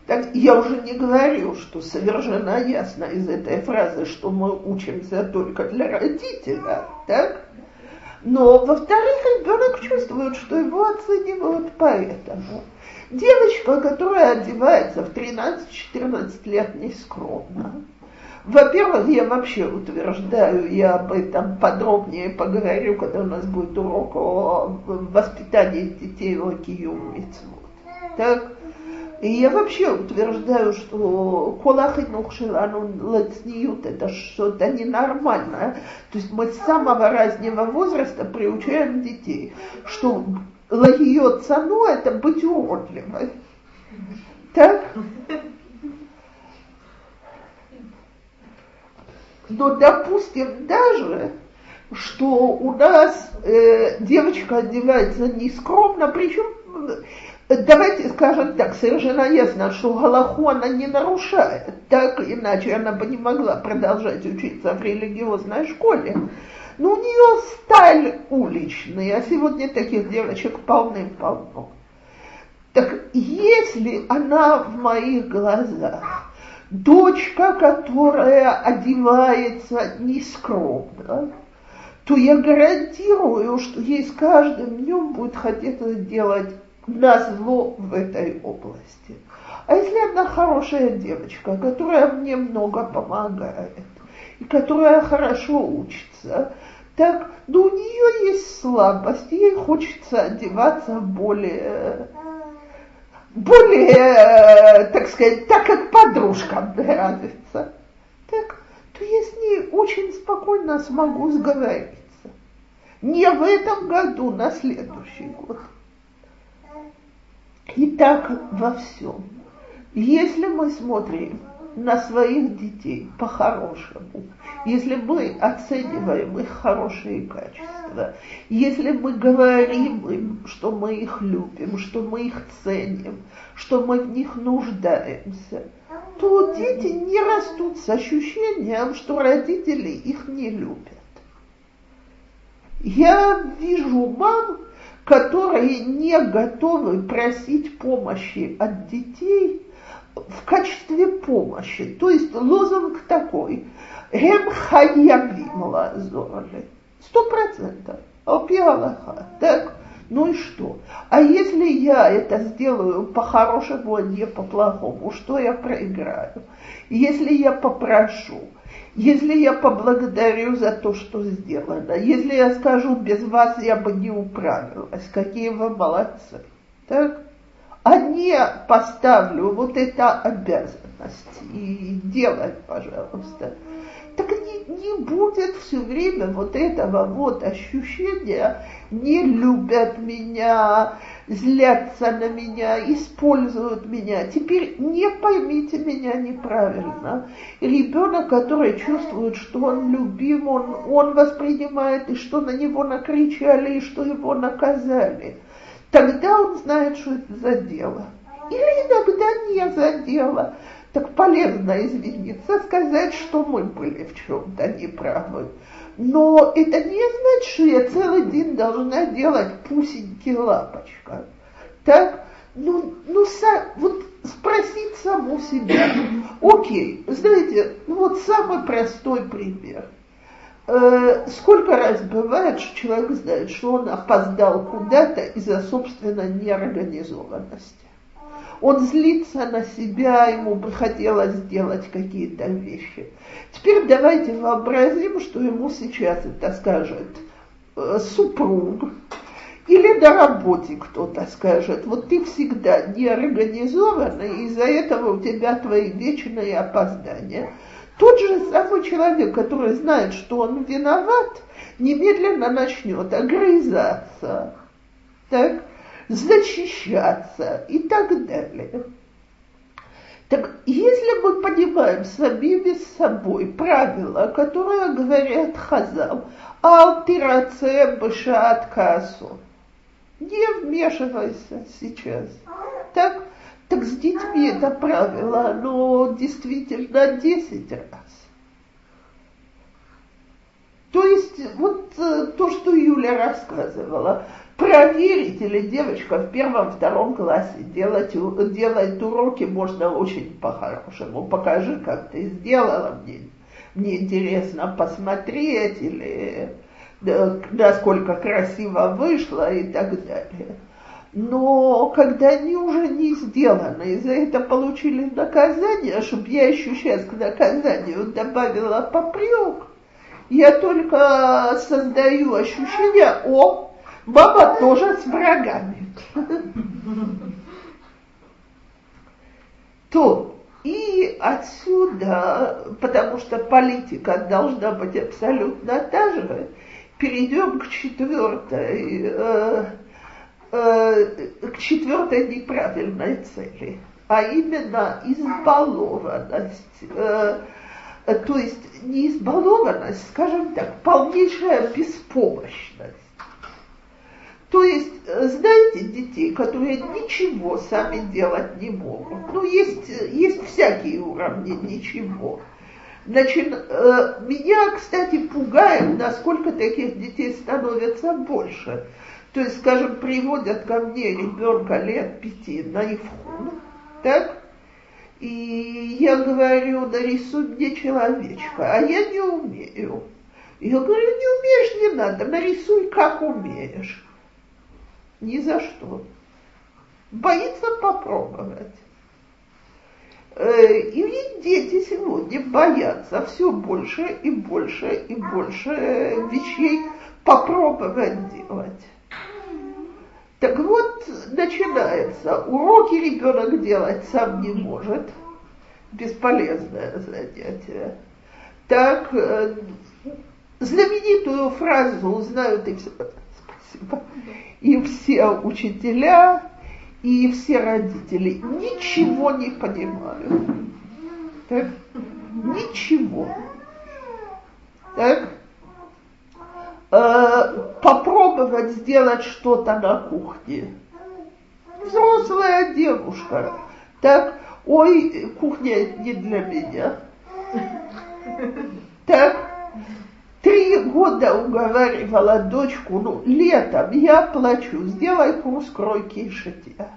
Так я уже не говорю, что совершенно ясно из этой фразы, что мы учимся только для родителя, так? Но, во-вторых, ребенок чувствует, что его оценивают поэтому. Девочка, которая одевается в 13-14 лет нескромно, во-первых, я вообще утверждаю, я об этом подробнее поговорю, когда у нас будет урок о воспитании детей в Киюмицвод. Так? И я вообще утверждаю, что колахинух шелану лацниют это что-то ненормальное. То есть мы с самого раннего возраста приучаем детей, что лагиот цану это быть уродливой. Так? Но допустим даже, что у нас э, девочка одевается нескромно, причем давайте скажем так, совершенно ясно, что Галаху она не нарушает, так иначе она бы не могла продолжать учиться в религиозной школе. Но у нее сталь уличный, а сегодня таких девочек полным-полно. Так если она в моих глазах дочка, которая одевается нескромно, то я гарантирую, что ей с каждым днем будет хотеться делать на зло в этой области. А если она хорошая девочка, которая мне много помогает, и которая хорошо учится, так, ну у нее есть слабость, ей хочется одеваться более более, так сказать, так как подружкам нравится, так, то я с ней очень спокойно смогу сговориться. Не в этом году, на следующий год. И так во всем. Если мы смотрим на своих детей по-хорошему, если мы оцениваем их хорошие качества, если мы говорим им, что мы их любим, что мы их ценим, что мы в них нуждаемся, то дети не растут с ощущением, что родители их не любят. Я вижу мам, которые не готовы просить помощи от детей в качестве помощи. То есть лозунг такой – Эм хаявим лазорли. Сто процентов. Аллаха. Так? Ну и что? А если я это сделаю по-хорошему, а не по-плохому, что я проиграю? Если я попрошу, если я поблагодарю за то, что сделано, если я скажу, без вас я бы не управилась, какие вы молодцы, так? А не поставлю вот это обязанность и делать, пожалуйста так не, не будет все время вот этого вот ощущения, не любят меня, злятся на меня, используют меня. Теперь не поймите меня неправильно. Ребенок, который чувствует, что он любим, он, он воспринимает, и что на него накричали, и что его наказали. Тогда он знает, что это за дело. Или иногда не за дело так полезно извиниться, сказать, что мы были в чем-то неправы. Но это не значит, что я целый день должна делать пусеньки лапочка. Так, ну, ну са, вот спросить саму себя. Окей, знаете, ну вот самый простой пример. Э, сколько раз бывает, что человек знает, что он опоздал куда-то из-за собственной неорганизованности он злится на себя, ему бы хотелось сделать какие-то вещи. Теперь давайте вообразим, что ему сейчас это скажет э, супруг, или на работе кто-то скажет, вот ты всегда неорганизованный, из-за этого у тебя твои вечные опоздания. Тот же самый человек, который знает, что он виноват, немедленно начнет огрызаться. Так? Защищаться и так далее. Так если мы понимаем самими собой правила, которые говорят Хазал, алтираце башат касу, не вмешивайся сейчас, так, так с детьми это правило, оно действительно 10 раз. То есть вот э, то, что Юля рассказывала, проверить, или девочка в первом-втором классе делать, делать уроки можно очень по-хорошему. Покажи, как ты сделала, мне, мне интересно посмотреть, или насколько красиво вышло и так далее. Но когда они уже не сделаны, и за это получили наказание, чтобы я еще сейчас к наказанию добавила попрек, я только создаю ощущение, о, Баба тоже с врагами. То и отсюда, потому что политика должна быть абсолютно та же, перейдем к четвертой, э, э, к четвертой неправильной цели, а именно избалованность, э, то есть не избалованность, скажем так, полнейшая беспомощность. То есть, э, знаете, детей, которые ничего сами делать не могут. Ну, есть, есть всякие уровни ничего. Значит, э, меня, кстати, пугает, насколько таких детей становится больше. То есть, скажем, приводят ко мне ребенка лет пяти на ивхун, так? И я говорю, нарисуй мне человечка, а я не умею. Я говорю, не умеешь, не надо, нарисуй, как умеешь. Ни за что. Боится попробовать. Э, и дети сегодня боятся все больше и больше и больше вещей попробовать делать. Так вот, начинается. Уроки ребенок делать сам не может. Бесполезное занятие. Так, э, знаменитую фразу знают и все. Спасибо и все учителя, и все родители ничего не понимают. Так? Ничего. Так? Э, попробовать сделать что-то на кухне. Взрослая девушка. Так, ой, кухня не для меня. Так, три года уговаривала дочку, ну, летом я плачу, сделай курс кройки и шитья.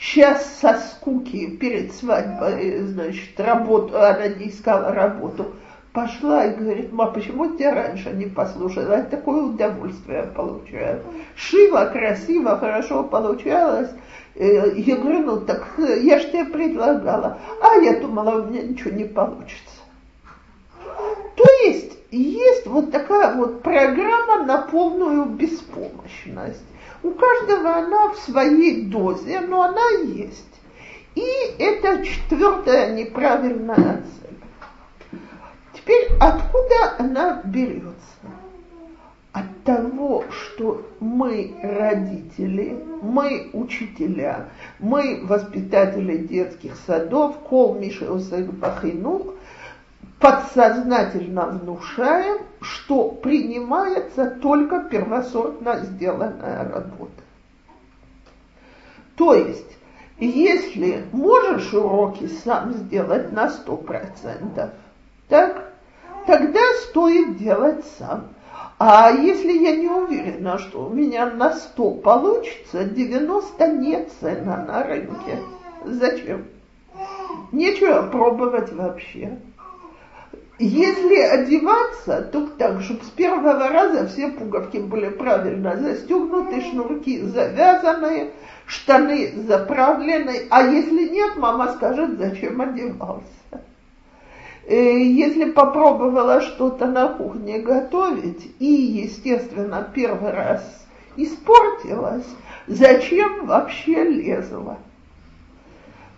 Сейчас со скуки перед свадьбой, значит, работу, она не искала работу, пошла и говорит, ма, почему тебя раньше не послушала? Я такое удовольствие получаю. Шила красиво, хорошо получалось. Э, я говорю, ну так я же тебе предлагала. А я думала, у меня ничего не получится. То есть есть вот такая вот программа на полную беспомощность. У каждого она в своей дозе, но она есть. И это четвертая неправильная цель. Теперь откуда она берется? От того, что мы родители, мы учителя, мы воспитатели детских садов, кол Мишеусек Бахинух, подсознательно внушаем, что принимается только первосортно сделанная работа. То есть, если можешь уроки сам сделать на 100%, так, тогда стоит делать сам. А если я не уверена, что у меня на 100 получится, 90 нет цена на рынке. Зачем? Нечего пробовать вообще. Если одеваться, то так, чтобы с первого раза все пуговки были правильно застегнуты, шнурки завязаны, штаны заправлены. А если нет, мама скажет, зачем одевался. Э, если попробовала что-то на кухне готовить и, естественно, первый раз испортилась, зачем вообще лезла?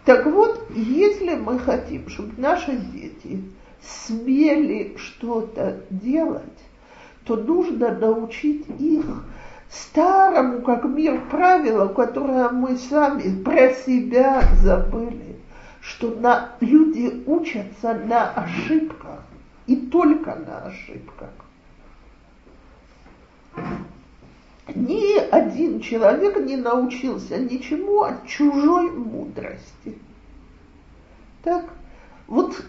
Так вот, если мы хотим, чтобы наши дети смели что-то делать, то нужно научить их старому, как мир, правилу, которое мы сами про себя забыли, что на, люди учатся на ошибках и только на ошибках. Ни один человек не научился ничему от чужой мудрости. Так, вот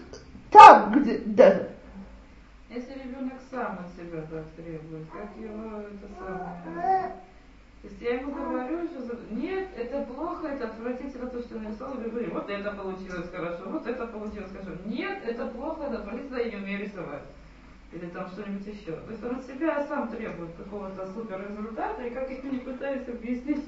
там, где, да. Если ребенок сам от себя так требует, как его это самое... То есть я ему говорю, что нет, это плохо, это отвратительно то, что нарисовал, я говорю, вот это получилось хорошо, вот это получилось хорошо. Нет, это плохо, это отвратительно, я не умею рисовать. Или там что-нибудь еще. То есть он от себя сам требует какого-то супер результата, и как я не пытаюсь объяснить,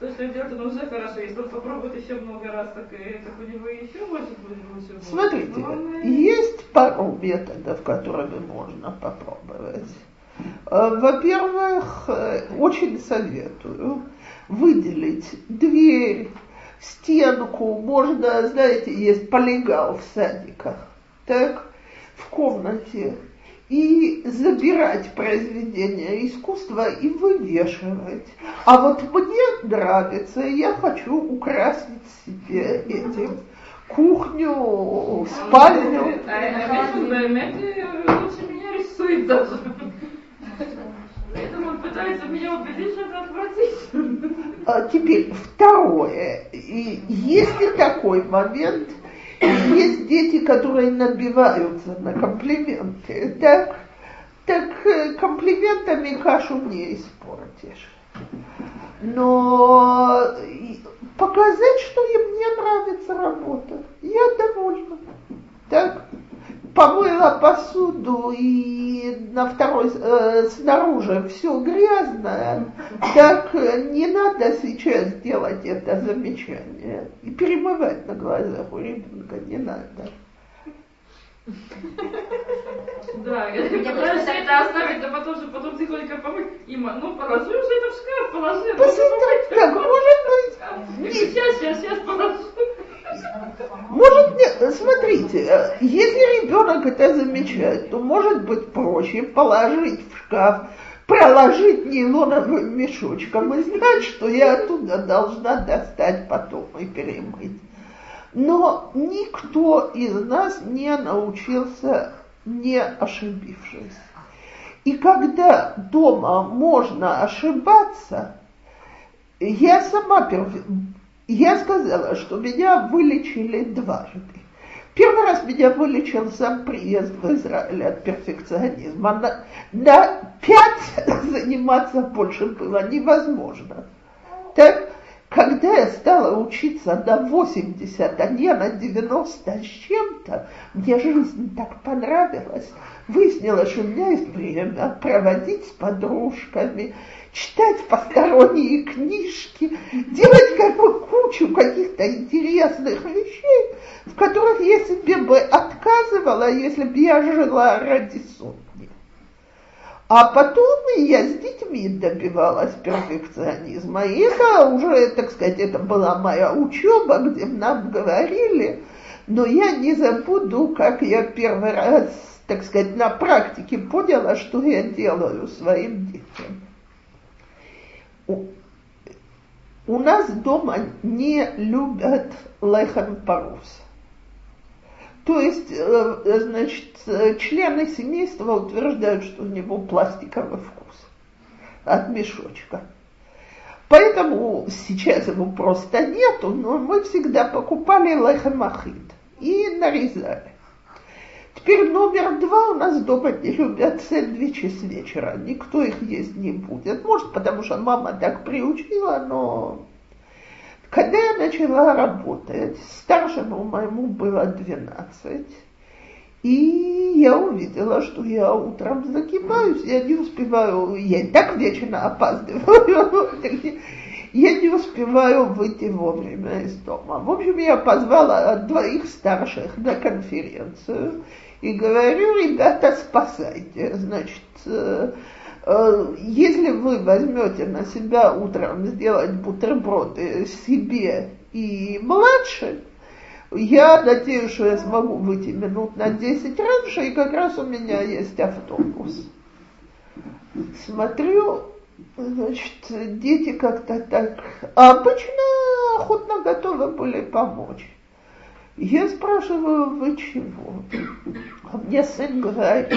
то, что делает, он уже хорошо. Если он попробует еще много раз, так, так у него еще может быть лучше. Смотрите, он... есть пару методов, которыми можно попробовать. Э, во-первых, э, очень советую выделить дверь, стенку, можно, знаете, есть полигал в садиках, так, в комнате, и забирать произведения искусства и вывешивать. А вот мне нравится, я хочу украсить себе этим кухню, спальню. Поэтому он пытается меня убедить, что это отвратительно. Теперь второе. И есть ли такой момент, есть дети, которые набиваются на комплименты. Так, так э, комплиментами кашу не испортишь. Но показать, что им не нравится работа, я довольна. Так, помыла посуду и на второй э, снаружи все грязное, так не надо сейчас делать это замечание и перемывать на глазах у ребенка не надо. Да, я пытаюсь это оставить, да потом же потом тихонько помыть. Има, ну положи уже это в шкаф, положи. Посмотри, так может быть. Сейчас, сейчас, сейчас положу. Может, нет, смотрите, э, если ребенок это замечает, то может быть проще положить в шкаф, проложить нейлоновым мешочком и знать, что я оттуда должна достать потом и перемыть. Но никто из нас не научился, не ошибившись. И когда дома можно ошибаться, я сама, я сказала, что меня вылечили дважды. Первый раз меня вылечил сам приезд в Израиль от перфекционизма. На, на пять заниматься больше было невозможно. Так, когда я стала учиться на 80, а не на 90 с чем-то, мне жизнь так понравилась. Выяснилось, что у меня есть время проводить с подружками, читать посторонние книжки, делать как бы кучу каких-то интересных вещей, в которых я себе бы отказывала, если бы я жила ради сотни. А потом я с детьми добивалась перфекционизма. И это уже, так сказать, это была моя учеба, где нам говорили, но я не забуду, как я первый раз, так сказать, на практике поняла, что я делаю своим детям у нас дома не любят лехан парус. То есть, э, значит, члены семейства утверждают, что у него пластиковый вкус от мешочка. Поэтому сейчас его просто нету, но мы всегда покупали лехамахид и нарезали. Теперь номер два у нас дома не любят сэндвичи с вечера. Никто их есть не будет. Может, потому что мама так приучила, но когда я начала работать, старшему моему было 12, и я увидела, что я утром закипаюсь, я не успеваю, я и так вечно опаздываю, я не успеваю выйти вовремя из дома. В общем, я позвала двоих старших на конференцию и говорю, ребята, спасайте. Значит, э, э, если вы возьмете на себя утром сделать бутерброды себе и младше, я надеюсь, что я смогу выйти минут на 10 раньше, и как раз у меня есть автобус. Смотрю, значит, дети как-то так обычно охотно готовы были помочь. Я спрашиваю, вы чего? А мне сын говорит,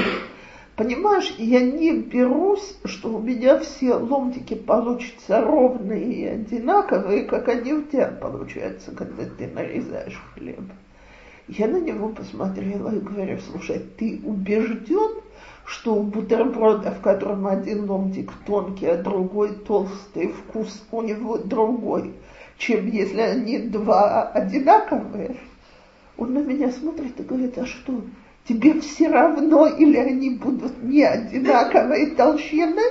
понимаешь, я не берусь, что у меня все ломтики получатся ровные и одинаковые, как они у тебя получаются, когда ты нарезаешь хлеб. Я на него посмотрела и говорю, слушай, ты убежден, что у бутерброда, в котором один ломтик тонкий, а другой толстый, вкус у него другой, чем если они два одинаковые? Он на меня смотрит и говорит, а что, тебе все равно или они будут не одинаковой толщины?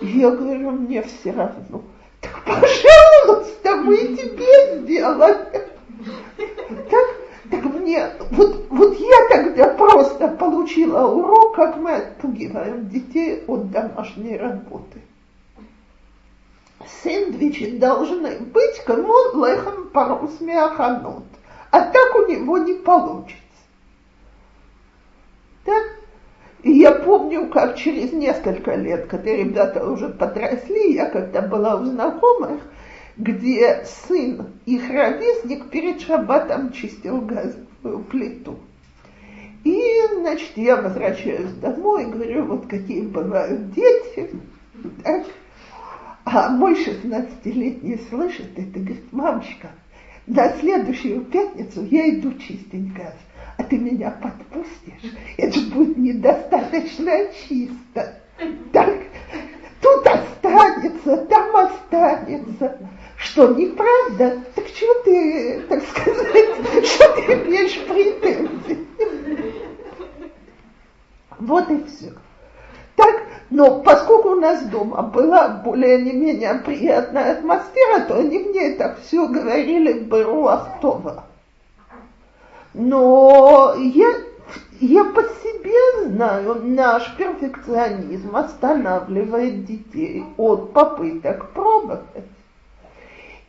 Я говорю, мне все равно. Так, пожалуйста, мы тебе сделаем. Так, так мне, вот, вот я тогда просто получила урок, как мы отпугиваем детей от домашней работы. Сэндвичи должны быть кому лехом парус миаханот а так у него не получится. Так? И я помню, как через несколько лет, когда ребята уже подросли, я когда была у знакомых, где сын их ровесник перед шаббатом чистил газовую плиту. И, значит, я возвращаюсь домой говорю, вот какие бывают дети. Так? А мой 16-летний слышит это, говорит, мамочка, на следующую пятницу я иду чистить газ, а ты меня подпустишь, это будет недостаточно чисто. Так, тут останется, там останется. Что, неправда? Так что ты, так сказать, что ты имеешь претензии? Вот и все. Так, но поскольку у нас дома была более не менее приятная атмосфера, то они мне это все говорили Беруахтова. Но я, я по себе знаю, наш перфекционизм останавливает детей от попыток пробовать.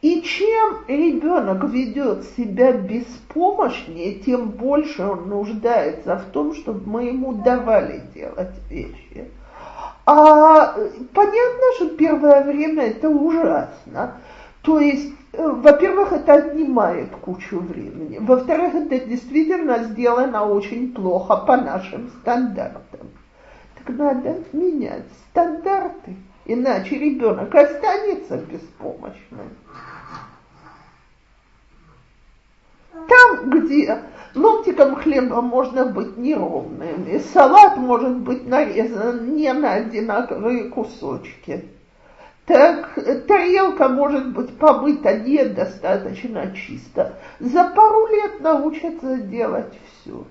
И чем ребенок ведет себя беспомощнее, тем больше он нуждается в том, чтобы мы ему давали делать вещи. А понятно, что первое время это ужасно. То есть, э, во-первых, это отнимает кучу времени. Во-вторых, это действительно сделано очень плохо по нашим стандартам. Так надо менять стандарты, иначе ребенок останется беспомощным. Там, где ломтиком хлеба можно быть неровным, и салат может быть нарезан не на одинаковые кусочки. Так тарелка может быть помыта недостаточно чисто. За пару лет научатся делать все.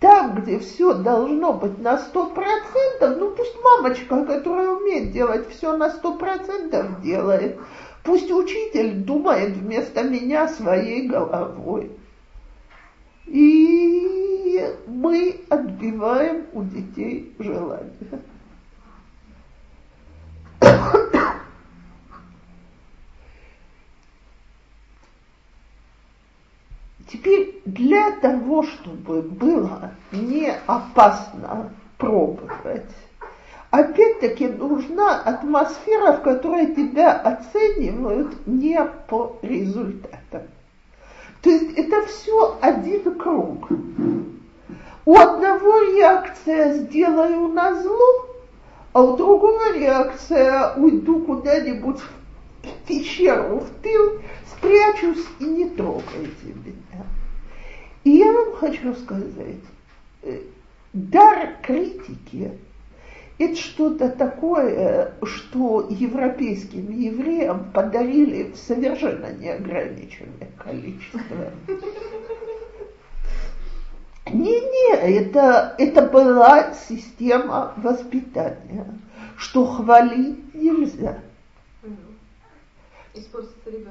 Там, где все должно быть на сто процентов, ну пусть мамочка, которая умеет делать все на сто процентов, делает. Пусть учитель думает вместо меня своей головой. И мы отбиваем у детей желание. Теперь для того, чтобы было не опасно пробовать, опять-таки нужна атмосфера, в которой тебя оценивают не по результатам. То есть это все один круг. У одного реакция «сделаю на зло», а у другого реакция «уйду куда-нибудь в пещеру, в тыл, спрячусь и не трогайте меня». И я вам хочу сказать, э, дар критики это что-то такое, что европейским евреям подарили в совершенно неограниченное количество. Не-не, это, это была система воспитания, что хвалить нельзя.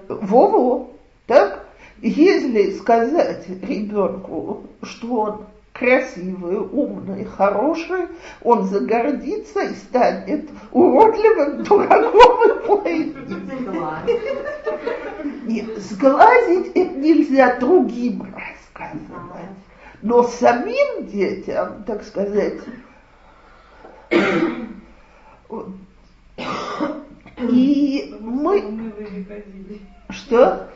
Во-во, так? Если сказать ребенку, что он красивый, умный, хороший, он загордится и станет уродливым дураком и. Нет, сглазить это нельзя другим рассказывать. Но самим детям, так сказать, и мы... Что?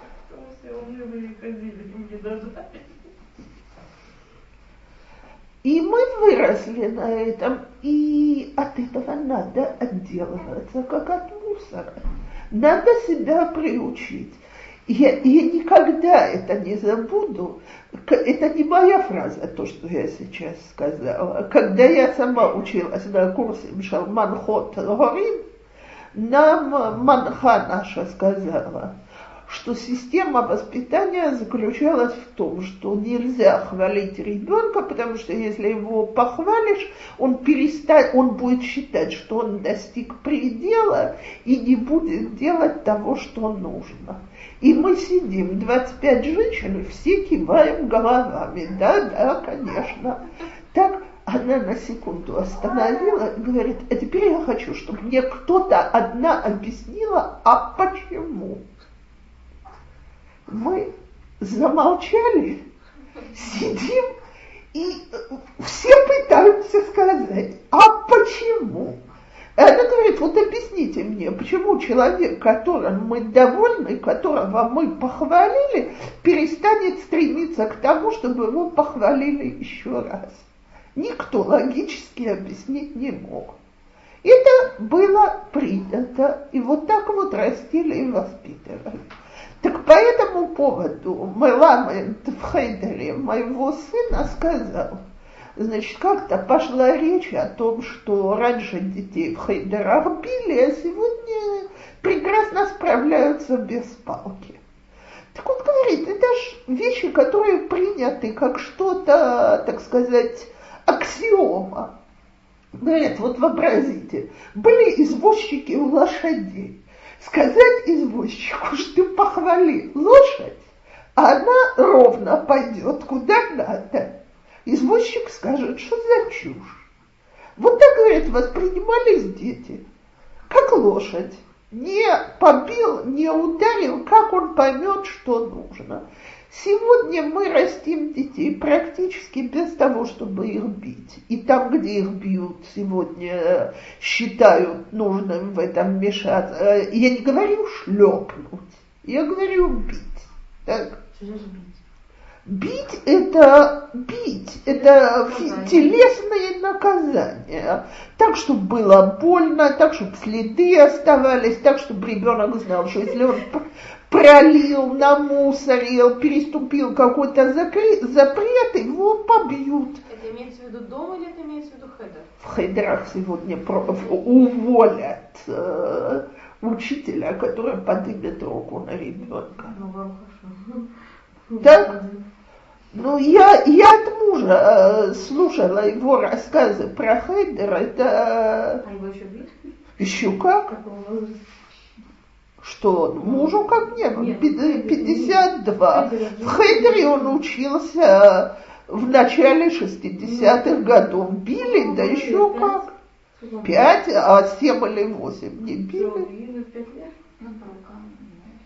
И мы выросли на этом, и от этого надо отделываться, как от мусора. Надо себя приучить. Я, я никогда это не забуду. Это не моя фраза, то, что я сейчас сказала. Когда я сама училась на курсе Манхот Горим, нам Манха наша сказала – что система воспитания заключалась в том, что нельзя хвалить ребенка, потому что если его похвалишь, он перестанет, он будет считать, что он достиг предела и не будет делать того, что нужно. И мы сидим, 25 женщин, и все киваем головами. Да, да, конечно. Так она на секунду остановила и говорит, а теперь я хочу, чтобы мне кто-то одна объяснила, а почему мы замолчали, сидим и все пытаются сказать, а почему? Она говорит, вот объясните мне, почему человек, которым мы довольны, которого мы похвалили, перестанет стремиться к тому, чтобы его похвалили еще раз. Никто логически объяснить не мог. Это было принято, и вот так вот растили и воспитывали. Так по этому поводу Меламент в Хейдере моего сына сказал, значит, как-то пошла речь о том, что раньше детей в Хейдерах били, а сегодня прекрасно справляются без палки. Так он говорит, это же вещи, которые приняты как что-то, так сказать, аксиома. Говорят, вот вообразите, были извозчики у лошадей сказать извозчику, что похвали лошадь, а она ровно пойдет куда надо. Извозчик скажет, что за чушь. Вот так, говорят, воспринимались дети, как лошадь. не побил, не ударил, как он поймет, что нужно. Сегодня мы растим детей практически без того, чтобы их бить. И там, где их бьют, сегодня считают нужным в этом мешаться. Э, я не говорю шлепнуть, я говорю бить. Так? Бить это бить, это телесные наказания. Так, чтобы было больно, так, чтобы следы оставались, так, чтобы ребенок знал, что если он пролил, намусорил, переступил какой-то запрет, его побьют. Это имеется в виду дом или это имеется в виду хедер? В хедерах сегодня уволят э, учителя, который поднимет руку на ребенка. Ну, да? Ну, я, я от мужа э, слушала его рассказы про Хейдер. Это... А его еще бить? Еще как? Что Мужу как мне? Нет, 52. В Хейдере он учился в начале 60-х годов. Били, да еще как. Пять, а семь или восемь не били.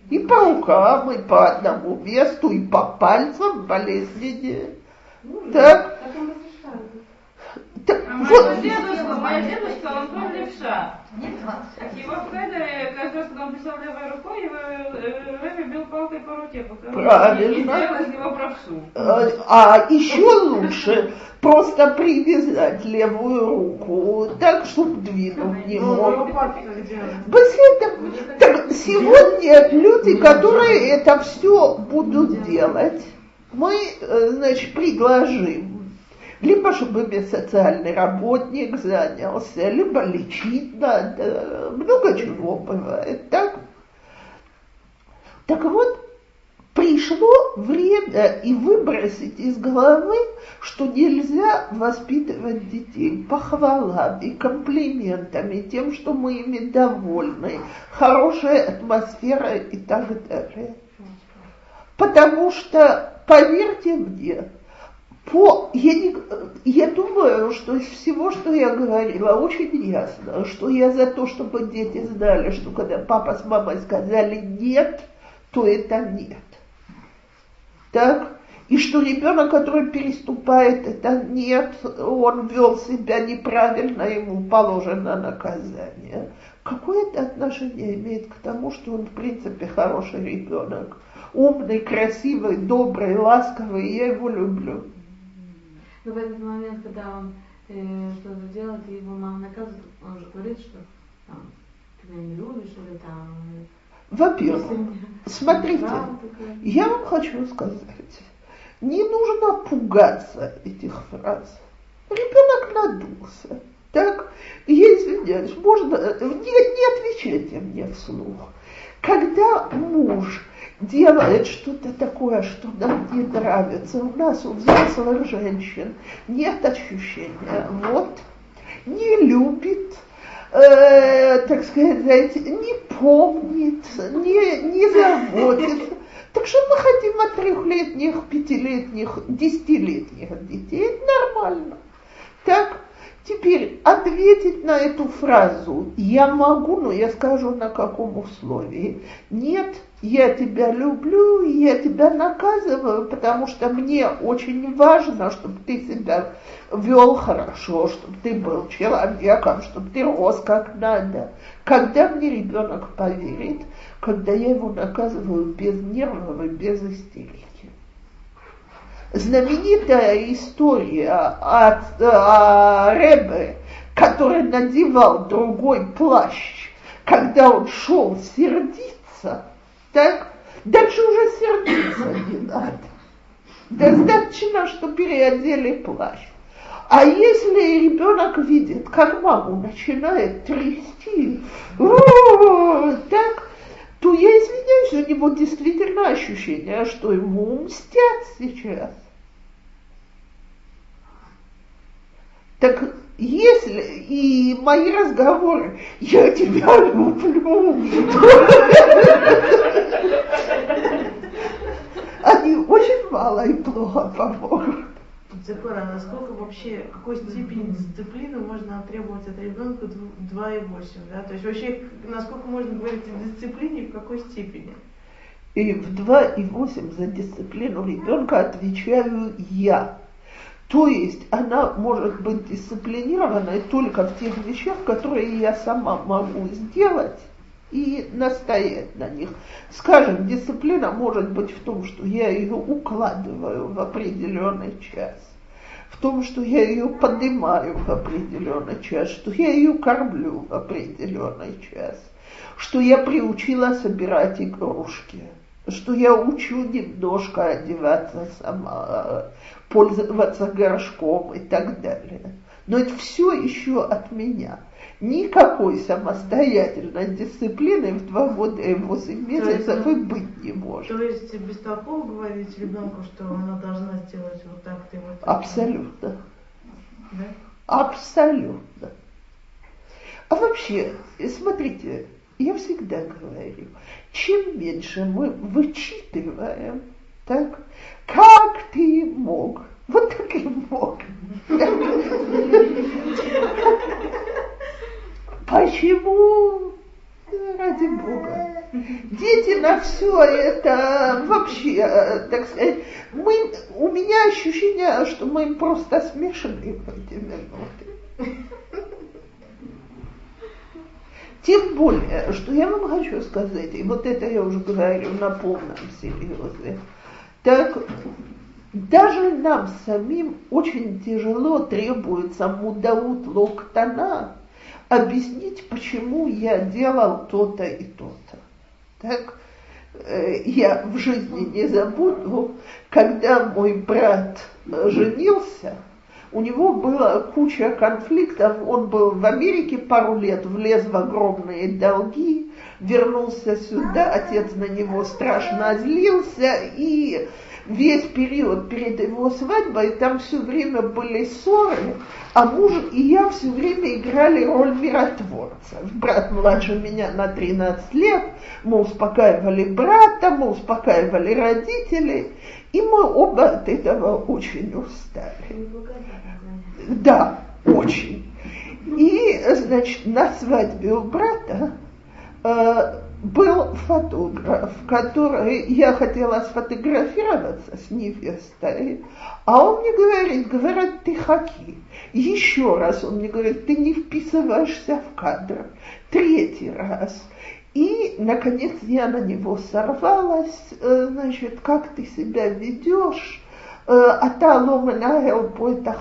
И по рукам, и по одному месту, и по пальцам. Ну, так? Так, а вот. Моя дедушка, моя дедушка, он был левша. Его в Хедере, каждый раз, когда он писал левой рукой, его э, Рэби бил палкой по руке, пока Правильно. не сделал из него правшу. А, а еще лучше просто привязать левую руку так, чтобы двинуть не ну, мог. Так, сегодня люди, которые это все будут делать, мы, э, значит, предложим либо чтобы социальный работник занялся, либо лечить надо, много чего бывает, так? Так вот, пришло время и выбросить из головы, что нельзя воспитывать детей похвалами, комплиментами, тем, что мы ими довольны, хорошая атмосфера и так далее. Потому что, поверьте мне, по, я, не, я думаю, что из всего, что я говорила, очень ясно, что я за то, чтобы дети знали, что когда папа с мамой сказали нет, то это нет. Так? И что ребенок, который переступает это нет, он вел себя неправильно, ему положено наказание. Какое это отношение имеет к тому, что он в принципе хороший ребенок? Умный, красивый, добрый, ласковый, я его люблю. Но в этот момент, когда он э, что-то делает, и его мама наказывает, он же говорит, что там, ты меня не любишь, или там... Э, Во-первых, смотрите, я вам хочу сказать, не нужно пугаться этих фраз. Ребенок надулся. Так, я извиняюсь, можно, э, не, не отвечайте мне вслух. Когда муж делает что-то такое, что нам не нравится. У нас, у взрослых женщин, нет ощущения, вот, не любит, э, так сказать, не помнит, не, не заботится. Так что мы хотим от трехлетних, пятилетних, десятилетних детей, нормально. Так, Теперь ответить на эту фразу я могу, но я скажу на каком условии. Нет, я тебя люблю, я тебя наказываю, потому что мне очень важно, чтобы ты себя вел хорошо, чтобы ты был человеком, чтобы ты рос как надо. Когда мне ребенок поверит, когда я его наказываю без нервов и без истерики знаменитая история от Ребе, который надевал другой плащ, когда он шел сердиться, так, дальше уже сердиться не надо. Достаточно, что переодели плащ. А если ребенок видит, как маму начинает трясти, так, то я извиняюсь, у него действительно ощущение, что ему мстят сейчас. Так если и мои разговоры, я тебя люблю, они очень мало и плохо помогут. Цифра, насколько вообще, какой степени дисциплины можно требовать от ребенка 2,8, да? То есть вообще, насколько можно говорить о дисциплине и в какой степени? И в 2,8 за дисциплину ребенка отвечаю я. То есть она может быть дисциплинированной только в тех вещах, которые я сама могу сделать и настоять на них. Скажем, дисциплина может быть в том, что я ее укладываю в определенный час, в том, что я ее поднимаю в определенный час, что я ее кормлю в определенный час, что я приучила собирать игрушки – что я учу немножко одеваться сама, пользоваться горшком и так далее. Но это все еще от меня. Никакой самостоятельной дисциплины в два года и восемь месяцев и быть не может. То есть бестолково говорить ребенку, что она должна сделать вот так и вот так? Абсолютно. Да? Абсолютно. А вообще, смотрите, я всегда говорю, чем меньше мы вычитываем, так, как ты мог, вот так и мог. Почему? Ради Бога. Дети на все это вообще, так сказать, мы, у меня ощущение, что мы им просто смешаны в эти минуты. Тем более, что я вам хочу сказать, и вот это я уже говорю на полном серьезе, так даже нам самим очень тяжело требуется мудаут локтана объяснить, почему я делал то-то и то-то. Так, э, я в жизни не забуду, когда мой брат женился – у него была куча конфликтов, он был в Америке пару лет, влез в огромные долги, вернулся сюда, отец на него страшно злился, и весь период перед его свадьбой там все время были ссоры, а муж и я все время играли роль миротворца. Брат младше меня на 13 лет, мы успокаивали брата, мы успокаивали родителей, и мы оба от этого очень устали. Да, очень. И, значит, на свадьбе у брата Э, был фотограф, который я хотела сфотографироваться с невестой, а он мне говорит, говорят, ты хаки. Еще раз он мне говорит, ты не вписываешься в кадр. Третий раз. И, наконец, я на него сорвалась, э, значит, как ты себя ведешь, э, а та ломаная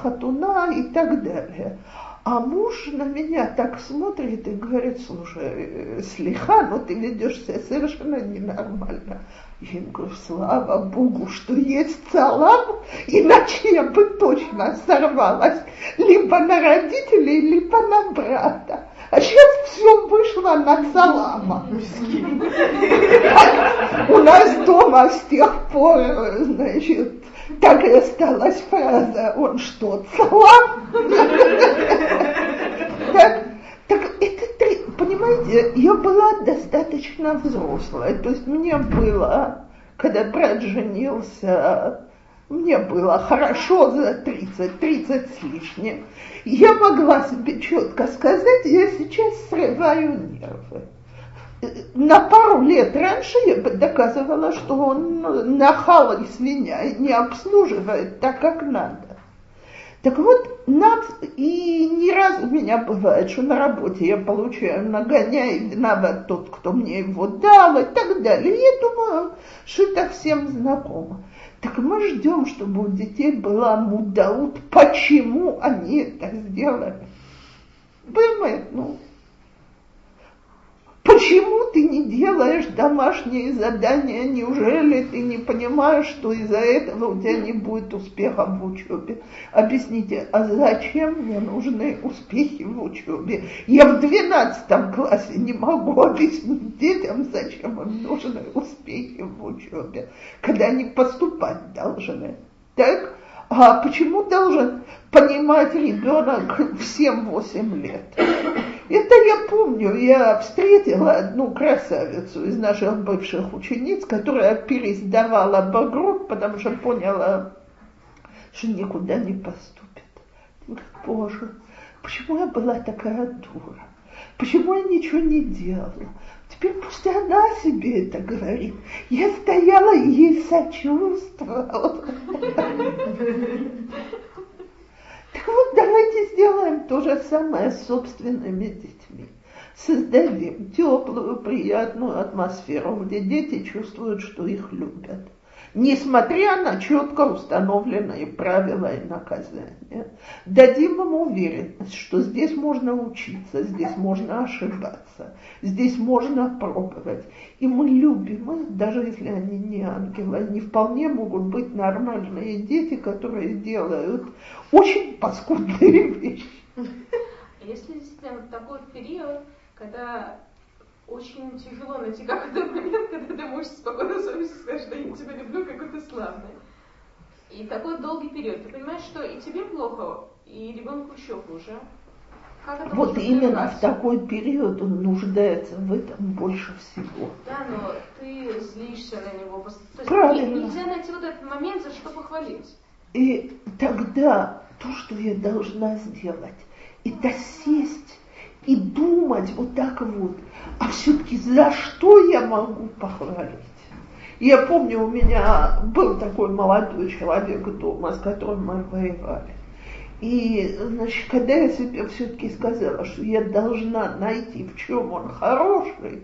хатуна и так далее. А муж на меня так смотрит и говорит, слушай, слегка, но ты ведешь себя совершенно ненормально. Я ему говорю, слава Богу, что есть салам, иначе я бы точно сорвалась либо на родителей, либо на брата. А сейчас все вышло на салама. У нас дома с тех пор, значит, так и осталась фраза «Он что, салам?» так это, понимаете, я была достаточно взрослая, то есть мне было, когда брат женился, мне было хорошо за 30, 30 с лишним. Я могла себе четко сказать, я сейчас срываю нервы на пару лет раньше я бы доказывала, что он нахал и свинья и не обслуживает так, как надо. Так вот, над, и не раз у меня бывает, что на работе я получаю нагоняй, виноват тот, кто мне его дал и так далее. Я думаю, что это всем знакомо. Так мы ждем, чтобы у детей была мудаут, почему они это сделали. Понимаете, ну, Почему ты не делаешь домашние задания? Неужели ты не понимаешь, что из-за этого у тебя не будет успеха в учебе? Объясните, а зачем мне нужны успехи в учебе? Я в 12 классе не могу объяснить детям, зачем им нужны успехи в учебе, когда они поступать должны. Так? А почему должен понимать ребенок в 7-8 лет? Это я помню, я встретила одну красавицу из наших бывших учениц, которая пересдавала багрот, потому что поняла, что никуда не поступит. Боже, почему я была такая дура? Почему я ничего не делала? Теперь пусть она себе это говорит. Я стояла и ей сочувствовала. Так вот, давайте сделаем то же самое с собственными детьми. Создадим теплую, приятную атмосферу, где дети чувствуют, что их любят несмотря на четко установленные правила и наказания. Дадим им уверенность, что здесь можно учиться, здесь можно ошибаться, здесь можно пробовать. И мы любим их, даже если они не ангелы. Они вполне могут быть нормальные дети, которые делают очень паскудные вещи. Если действительно такой период, когда очень тяжело найти какой-то момент, когда ты можешь спокойно совести сказать, что я тебя люблю, какой ты славный. И такой долгий период. Ты понимаешь, что и тебе плохо, и ребенку еще хуже. вот именно в такой период он нуждается в этом больше всего. Да, но ты злишься на него. То есть Правильно. Нельзя найти вот этот момент, за что похвалить. И тогда то, что я должна сделать, это сесть и думать вот так вот, а все-таки за что я могу похвалить? Я помню, у меня был такой молодой человек дома, с которым мы воевали. И, значит, когда я себе все-таки сказала, что я должна найти, в чем он хороший,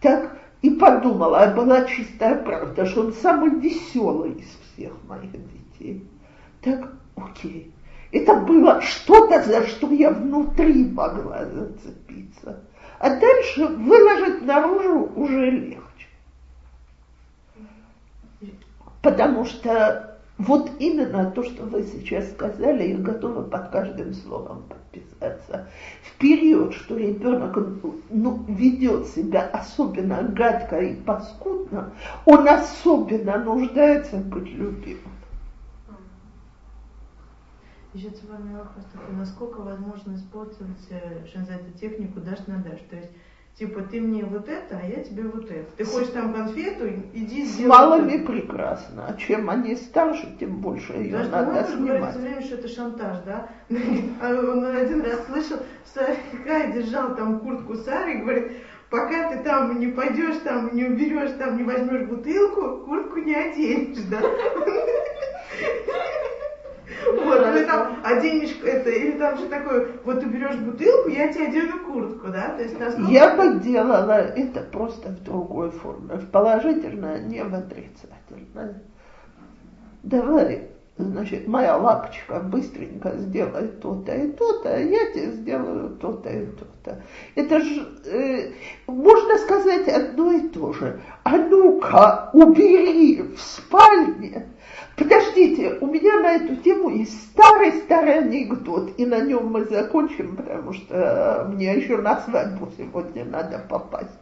так и подумала, а была чистая правда, что он самый веселый из всех моих детей. Так, окей. Это было что-то, за что я внутри могла зацепиться. А дальше выложить наружу уже легче. Потому что вот именно то, что вы сейчас сказали, я готова под каждым словом подписаться. В период, что ребенок ну, ведет себя особенно гадко и паскудно, он особенно нуждается быть любимым. Еще цифровой вопрос такой, насколько возможно использовать, э, что технику дашь на дашь. То есть, типа, ты мне вот это, а я тебе вот это. Ты хочешь там конфету, иди С малыми это. прекрасно. А чем они старше, тем больше ее Даже надо ты снимать. все время, что это шантаж, да? А он один раз слышал, Кай держал там куртку Сары и говорит, пока ты там не пойдешь, там не уберешь, там не возьмешь бутылку, куртку не оденешь, да? Вот, ты там оденешь это, или там же такое, вот ты берешь бутылку, я тебе одену куртку, да? То есть насколько... Я бы делала это просто в другой форме, в положительное, не в отрицательное. Давай, значит, моя лапочка быстренько сделает то-то и то-то, а я тебе сделаю то-то и то-то. Это же, э, можно сказать одно и то же. А ну-ка, убери в спальне Подождите, у меня на эту тему есть старый-старый анекдот, и на нем мы закончим, потому что мне еще на свадьбу сегодня надо попасть.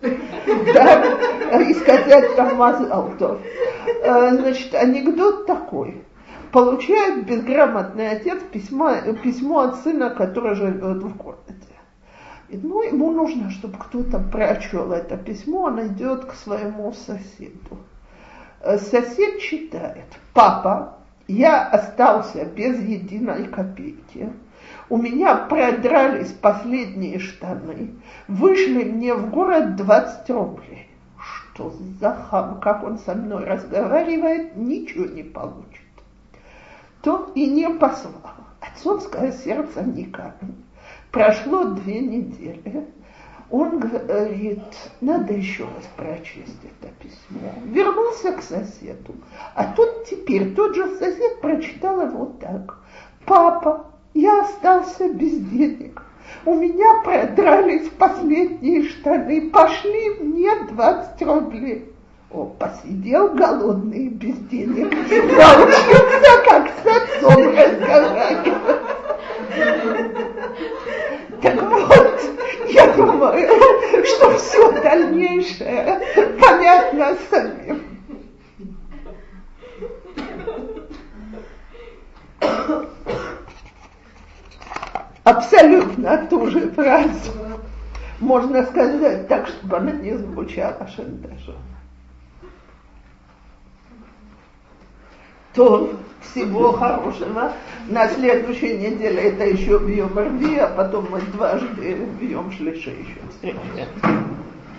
Да, и сказать там мазалтов. Э, значит, анекдот такой. Получает безграмотный отец письмо, письмо от сына, который живет в городе. Ну, ему нужно, чтобы кто-то прочел это письмо, он идет к своему соседу. Э, сосед читает, папа, я остался без единой копейки. У меня продрались последние штаны. Вышли мне в город 20 рублей. Что за хам, как он со мной разговаривает, ничего не получит. То и не послал. Отцовское сердце никак. Прошло две недели он говорит, надо еще раз прочесть это письмо. Вернулся к соседу. А тут теперь тот же сосед прочитал его так. Папа, я остался без денег. У меня продрались последние штаны. Пошли мне 20 рублей. О, посидел голодный без денег. Научился как с отцом разговаривать. Так вот, я думаю, что все дальнейшее понятно самим. Абсолютно ту же фразу можно сказать так, чтобы она не звучала шантажом. То всего хорошего. На следующей неделе это еще бьем рви, а потом мы дважды бьем шлиши еще встречаемся.